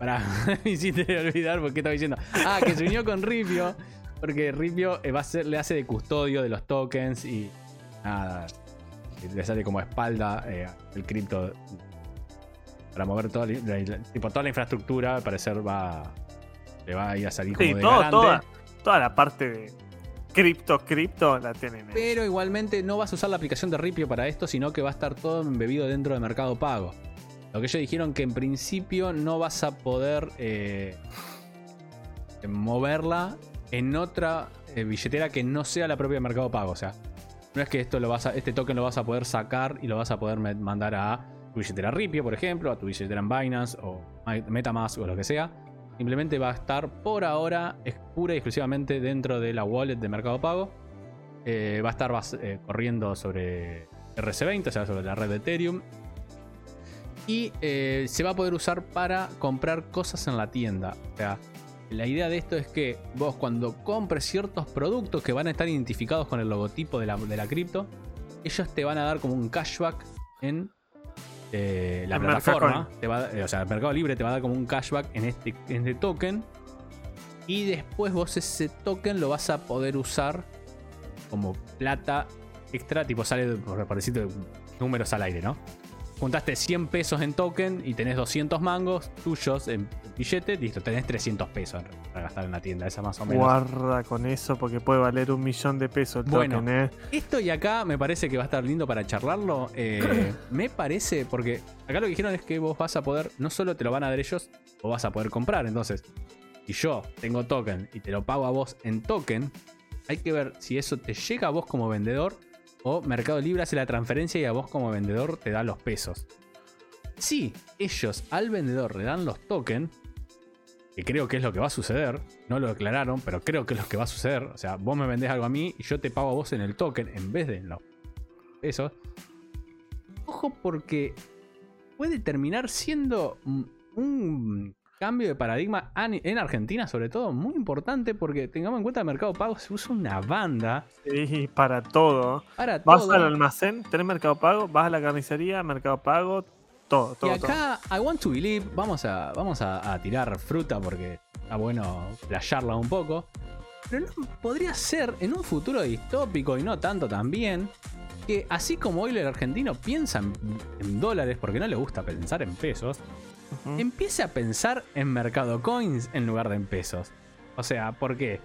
[SPEAKER 1] para, me hiciste olvidar porque estaba diciendo. Ah, que se unió con Ripio. Porque Ripio eh, va a ser, le hace de custodio de los tokens y. Nada. Le sale como espalda eh, el cripto. Para mover toda la, tipo, toda la infraestructura, al parecer va. Le va a ir a salir como de
[SPEAKER 2] toda, toda la parte de cripto, cripto la tienen.
[SPEAKER 1] Pero igualmente no vas a usar la aplicación de Ripio para esto, sino que va a estar todo embebido dentro de Mercado Pago. Lo que ellos dijeron que en principio no vas a poder eh, moverla en otra eh, billetera que no sea la propia Mercado Pago. O sea, no es que esto lo vas a, este token lo vas a poder sacar y lo vas a poder mandar a tu billetera Ripio, por ejemplo, a tu billetera en Binance o Metamask o lo que sea Simplemente va a estar por ahora pura y exclusivamente dentro de la wallet de Mercado Pago. Eh, va a estar eh, corriendo sobre RC20, o sea, sobre la red de Ethereum. Y eh, se va a poder usar para comprar cosas en la tienda. O sea, la idea de esto es que vos cuando compres ciertos productos que van a estar identificados con el logotipo de la, de la cripto, ellos te van a dar como un cashback en eh, la plataforma, te va, eh, o sea, el Mercado Libre te va a dar como un cashback en este, este token. Y después vos ese token lo vas a poder usar como plata extra, tipo sale por decirte números al aire, ¿no? Juntaste 100 pesos en token y tenés 200 mangos tuyos en billete, listo, tenés 300 pesos para gastar en la tienda, esa más o menos.
[SPEAKER 2] Guarda con eso porque puede valer un millón de pesos el bueno, ¿eh?
[SPEAKER 1] Esto y acá me parece que va a estar lindo para charlarlo. Eh, me parece, porque acá lo que dijeron es que vos vas a poder, no solo te lo van a dar ellos, o vas a poder comprar. Entonces, si yo tengo token y te lo pago a vos en token, hay que ver si eso te llega a vos como vendedor o Mercado Libre hace la transferencia y a vos como vendedor te da los pesos. Si ellos al vendedor le dan los tokens, que creo que es lo que va a suceder, no lo declararon, pero creo que es lo que va a suceder. O sea, vos me vendés algo a mí y yo te pago a vos en el token en vez de en los pesos. Ojo porque puede terminar siendo un cambio de paradigma en Argentina, sobre todo, muy importante porque tengamos en cuenta que el Mercado Pago se usa una banda.
[SPEAKER 2] Sí, para todo. Para vas al almacén, tenés Mercado Pago, vas a la carnicería, Mercado Pago, todo, todo.
[SPEAKER 1] Y acá, I want to believe, vamos a, vamos a, tirar fruta porque está bueno playarla un poco. Pero no, podría ser en un futuro distópico y no tanto también. Que así como hoy el argentino piensa en dólares porque no le gusta pensar en pesos, empiece a pensar en mercado coins en lugar de en pesos. O sea, ¿por qué?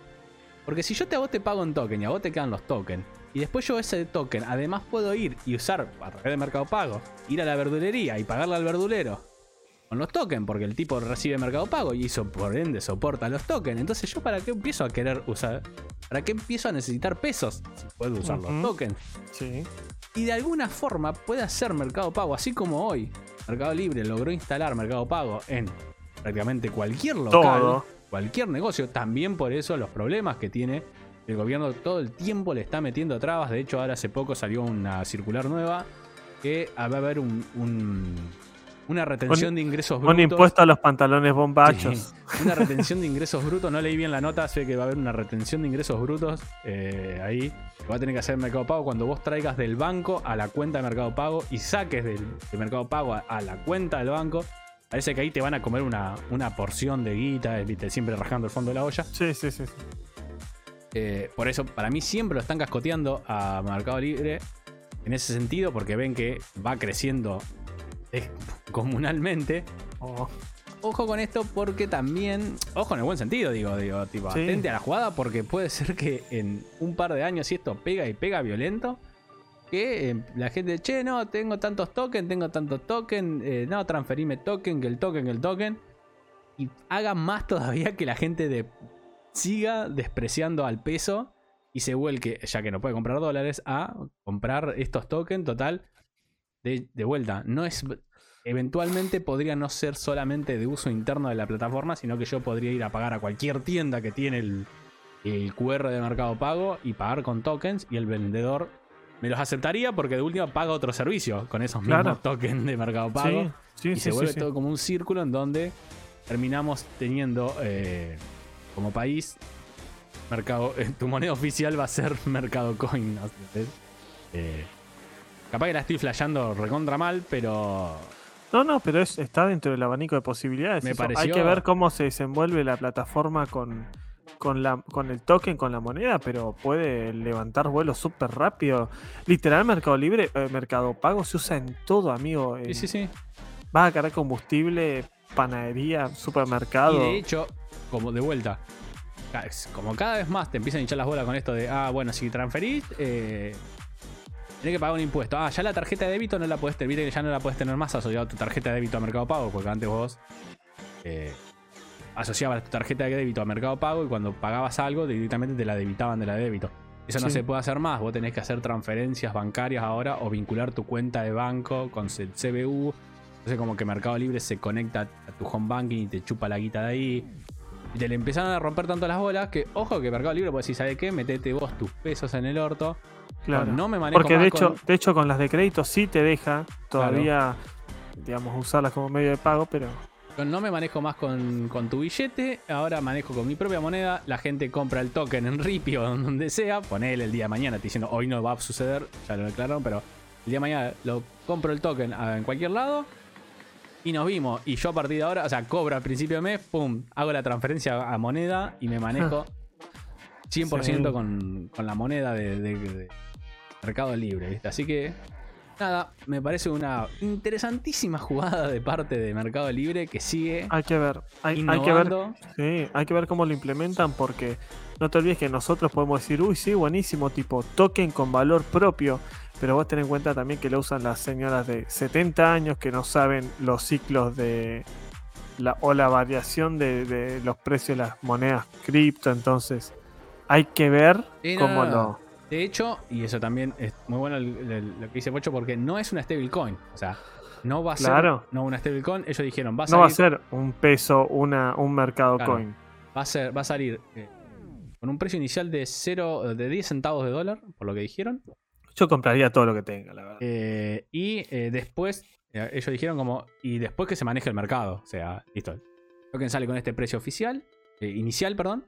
[SPEAKER 1] Porque si yo te, a vos te pago en token y a vos te quedan los tokens, y después yo ese token además puedo ir y usar a través de Mercado Pago, ir a la verdulería y pagarle al verdulero con los tokens, porque el tipo recibe Mercado Pago y eso por ende soporta los tokens. Entonces yo para qué empiezo a querer usar, para qué empiezo a necesitar pesos si puedo usar los tokens. Sí. Y de alguna forma puede hacer Mercado Pago, así como hoy Mercado Libre logró instalar Mercado Pago en prácticamente cualquier local, cualquier negocio. También por eso los problemas que tiene el gobierno todo el tiempo le está metiendo trabas. De hecho, ahora hace poco salió una circular nueva que va a haber un, una retención de ingresos brutos.
[SPEAKER 2] Un impuesto a los pantalones bombachos.
[SPEAKER 1] una retención de ingresos brutos. No leí bien la nota, sé que va a haber una retención de ingresos brutos eh, ahí va a tener que hacer Mercado Pago cuando vos traigas del banco a la cuenta de Mercado Pago y saques del, Mercado Pago a, la cuenta del banco. Parece que ahí te van a comer una, una porción de guita, ¿viste? siempre rajando el fondo de la olla.
[SPEAKER 2] Sí, sí, sí. sí.
[SPEAKER 1] Eh, por eso, para mí siempre lo están cascoteando a Mercado Libre en ese sentido, porque ven que va creciendo comunalmente.
[SPEAKER 2] Oh,
[SPEAKER 1] Ojo con esto porque también, ojo en el buen sentido, digo, digo, tipo,
[SPEAKER 2] Sí.
[SPEAKER 1] atente a la jugada porque puede ser que en un par de años si esto pega y pega violento, que eh, la gente, che, no, tengo tantos tokens, tengo tantos tokens, eh, no, transferime token, que el token, que el token, y haga más todavía que la gente de, siga despreciando al peso y se vuelque, ya que no puede comprar dólares, a comprar estos tokens, total, de, de vuelta. No es. Eventualmente podría no ser solamente de uso interno de la plataforma, sino que yo podría ir a pagar a cualquier tienda que tiene el, el QR de Mercado Pago y pagar con tokens y el vendedor me los aceptaría porque de última paga otro servicio con esos mismos
[SPEAKER 2] Claro.
[SPEAKER 1] tokens de Mercado Pago
[SPEAKER 2] sí, sí,
[SPEAKER 1] y
[SPEAKER 2] sí,
[SPEAKER 1] se vuelve todo como un círculo en donde terminamos teniendo eh, como país mercado eh, tu moneda oficial va a ser Mercado Coin ¿no? Eh, capaz que la estoy flasheando recontra mal pero
[SPEAKER 2] No, no, pero es, está dentro del abanico de posibilidades.
[SPEAKER 1] Me
[SPEAKER 2] eso. Hay
[SPEAKER 1] pareció-
[SPEAKER 2] que ver cómo se desenvuelve la plataforma con, con, la, con el token, con la moneda, pero puede levantar vuelo súper rápido. Literal, Mercado Libre, eh, Mercado Pago se usa en todo, amigo.
[SPEAKER 1] sí
[SPEAKER 2] En-
[SPEAKER 1] sí sí
[SPEAKER 2] Vas a cargar combustible, panadería, supermercado.
[SPEAKER 1] Y de hecho, como de vuelta, como cada vez más te empiezan a hinchar las bolas con esto de, ah, bueno, si transferís, eh, tenés que pagar un impuesto. Ah, ya la tarjeta de débito no la puedes tener, que ya no la puedes tener más asociado a tu tarjeta de débito a Mercado Pago, porque antes vos eh, asociabas tu tarjeta de débito a Mercado Pago y cuando pagabas algo directamente te la debitaban de la de débito. Eso no
[SPEAKER 2] Sí.
[SPEAKER 1] se puede hacer más, vos tenés que hacer transferencias bancarias ahora o vincular tu cuenta de banco con el CBU. Entonces como que Mercado Libre se conecta a tu home banking y te chupa la guita de ahí. Y te le empezaron a romper tanto las bolas que, ojo, que Mercado Libre puede decir, ¿sabe qué? Metete vos tus pesos en el orto.
[SPEAKER 2] Claro.
[SPEAKER 1] No me manejo
[SPEAKER 2] Porque
[SPEAKER 1] más
[SPEAKER 2] de hecho,
[SPEAKER 1] con-
[SPEAKER 2] de hecho, con las de crédito sí te deja todavía, digamos, usarlas como medio de pago, pero
[SPEAKER 1] Yo no me manejo más con, con tu billete, ahora manejo con mi propia moneda. La gente compra el token en Rippy o donde sea. Ponele el día de mañana, te diciendo hoy no va a suceder, ya lo declararon, pero el día de mañana lo compro el token ah, en cualquier lado. Y nos vimos. Y yo a partir de ahora, o sea, cobro al principio de mes, pum, hago la transferencia a moneda y me manejo 100%
[SPEAKER 2] Sí.
[SPEAKER 1] con, con la moneda de, de- de Mercado Libre, ¿viste? Así que Nada, me parece una interesantísima jugada de parte de Mercado Libre que sigue
[SPEAKER 2] hay que ver. Hay, hay que ver. Sí, hay que ver cómo lo implementan porque no te olvides que nosotros podemos decir, uy, sí, buenísimo, tipo token con valor propio, pero vos ten en cuenta también que lo usan las señoras de 70 años que no saben los ciclos de la, o la variación de, de los precios de las monedas cripto, entonces hay que ver
[SPEAKER 1] Sí,
[SPEAKER 2] cómo
[SPEAKER 1] no.
[SPEAKER 2] lo...
[SPEAKER 1] De hecho, y eso también es muy bueno lo que dice Pocho porque no es una stablecoin. O sea, no va a
[SPEAKER 2] Claro.
[SPEAKER 1] ser no una stablecoin. Ellos dijeron, va a
[SPEAKER 2] No va a
[SPEAKER 1] salir,
[SPEAKER 2] ser un peso, una, un mercado
[SPEAKER 1] Claro.
[SPEAKER 2] coin.
[SPEAKER 1] va a ser, va a salir eh, con un precio inicial de 0, de 10 centavos de dólar, por lo que dijeron.
[SPEAKER 2] Yo compraría todo lo que tenga, la verdad.
[SPEAKER 1] Eh, y eh, después, ellos dijeron como, y después que se maneje el mercado. O sea, listo. Token sale con este precio oficial, inicial, perdón.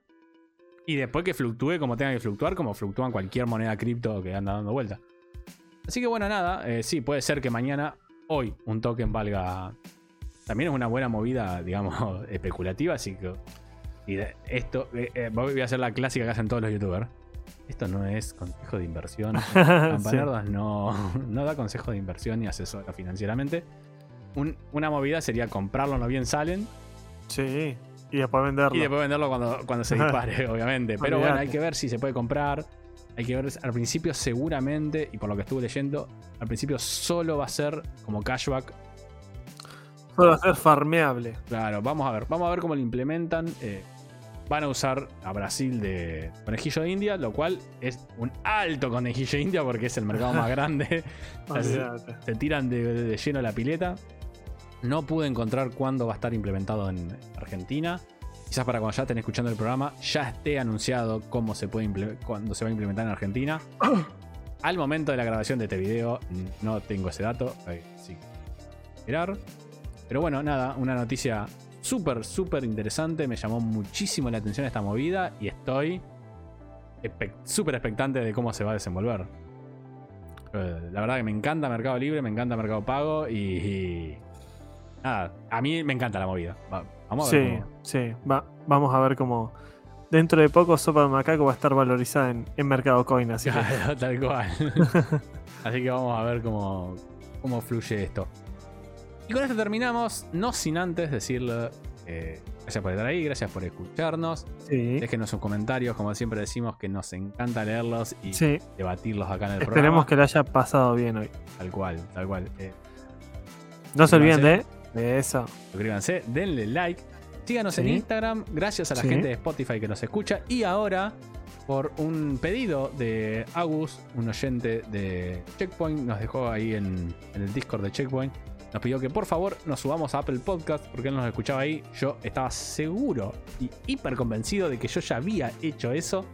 [SPEAKER 1] Y después que fluctúe como tenga que fluctuar, como fluctúan cualquier moneda cripto que anda dando vuelta. Así que bueno, nada, eh, sí, puede ser que mañana, hoy, un token valga. También es una buena movida, digamos, especulativa, así que. Y de- esto, eh, eh, voy a hacer la clásica que hacen todos los youtubers. Esto no es consejo de inversión.
[SPEAKER 2] Sí.
[SPEAKER 1] Campanardas no, no da consejo de inversión ni asesora financieramente. Un- una movida sería comprarlo no bien salen
[SPEAKER 2] Sí, y después venderlo.
[SPEAKER 1] y después venderlo cuando, cuando se dispare, obviamente. Pero bueno, hay que ver si se puede comprar. Hay que ver, al principio seguramente, y por lo que estuve leyendo, al principio solo va a ser como cashback.
[SPEAKER 2] Solo va a ser farmeable.
[SPEAKER 1] Claro, vamos a ver, vamos a ver cómo lo implementan. Eh, van a usar a Brasil de conejillo de India, lo cual es un alto conejillo de India porque es el mercado más grande. Se tiran de, de lleno la pileta. No pude encontrar cuándo va a estar implementado en Argentina. Quizás para cuando ya estén escuchando el programa, ya esté anunciado cómo se puede cuándo se va a implementar en Argentina. Al momento de la grabación de este video, no tengo ese dato. Sí. Esperar. Pero bueno, nada, una noticia súper, súper interesante. Me llamó muchísimo la atención esta movida y estoy súper expectante de cómo se va a desenvolver. Eh, La verdad que me encanta Mercado Libre, me encanta Mercado Pago y, y nada, a mí me encanta la movida. Va- vamos a ver.
[SPEAKER 2] Sí,
[SPEAKER 1] cómo-
[SPEAKER 2] sí. Va, vamos a ver cómo. Dentro de poco, Sopa de Macaco va a estar valorizada en, en Mercado Coin. Así que
[SPEAKER 1] tal cual. Así que vamos a ver cómo, cómo fluye esto. Y con esto terminamos, no sin antes decirle eh, gracias por estar ahí, gracias por escucharnos.
[SPEAKER 2] sí.
[SPEAKER 1] Déjenos sus comentarios, como siempre decimos que nos encanta leerlos y
[SPEAKER 2] Sí.
[SPEAKER 1] debatirlos acá en el
[SPEAKER 2] Esperemos
[SPEAKER 1] programa.
[SPEAKER 2] que lo haya pasado bien hoy.
[SPEAKER 1] Tal cual, tal cual. Eh,
[SPEAKER 2] No se olviden de eso.
[SPEAKER 1] suscríbanse, denle like. Síganos en. Instagram, gracias a la
[SPEAKER 2] Sí.
[SPEAKER 1] gente de Spotify que nos escucha. Y ahora, por un pedido de Agus, un oyente de Checkpoint, nos dejó ahí en, en el Discord de Checkpoint. Nos pidió que por favor nos subamos a Apple Podcast porque él nos escuchaba ahí. Yo estaba seguro y hiper convencido de que yo ya había hecho eso.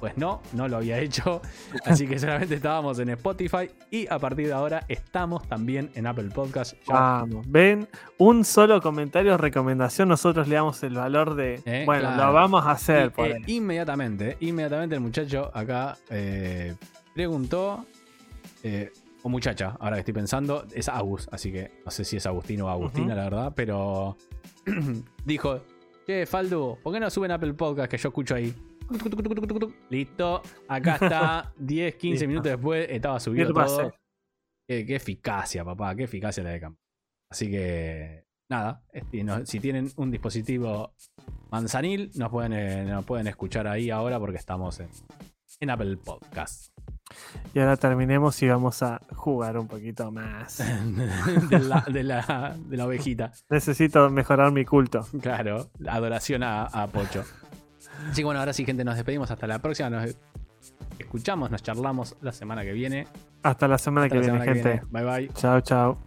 [SPEAKER 1] Pues no, no lo había hecho. Así que solamente estábamos en Spotify y a partir de ahora estamos también en Apple Podcast. Ya
[SPEAKER 2] Vamos. Ven, un solo comentario o recomendación. Nosotros le damos el valor de.
[SPEAKER 1] Eh,
[SPEAKER 2] bueno,
[SPEAKER 1] claro.
[SPEAKER 2] lo vamos a hacer.
[SPEAKER 1] Y,
[SPEAKER 2] por
[SPEAKER 1] eh, inmediatamente, inmediatamente el muchacho acá eh, preguntó, eh, o muchacha, ahora que estoy pensando, es Agus, así que no sé si es Agustino o Agustina, la verdad, pero dijo, che, Faldu, ¿por qué no suben Apple Podcast que yo escucho ahí? Listo, acá está, 10, 15
[SPEAKER 2] Listo.
[SPEAKER 1] minutos después estaba subido todo. Qué, qué eficacia, papá, qué eficacia la de Cam. Así que, nada, este, no- si tienen un dispositivo manzanil, nos pueden, eh, nos pueden escuchar ahí ahora porque estamos en, en Apple Podcast.
[SPEAKER 2] Y ahora terminemos y vamos a jugar un poquito más.
[SPEAKER 1] de, la, de, la, de la ovejita.
[SPEAKER 2] Necesito mejorar mi culto.
[SPEAKER 1] Claro, la adoración a, a Pocho. Así que bueno, ahora sí, gente, nos despedimos. Hasta la próxima. Nos escuchamos, nos charlamos la semana que viene.
[SPEAKER 2] Hasta la semana
[SPEAKER 1] Hasta
[SPEAKER 2] que
[SPEAKER 1] la
[SPEAKER 2] viene,
[SPEAKER 1] semana que
[SPEAKER 2] gente.
[SPEAKER 1] viene. Bye bye.
[SPEAKER 2] Chao, chao.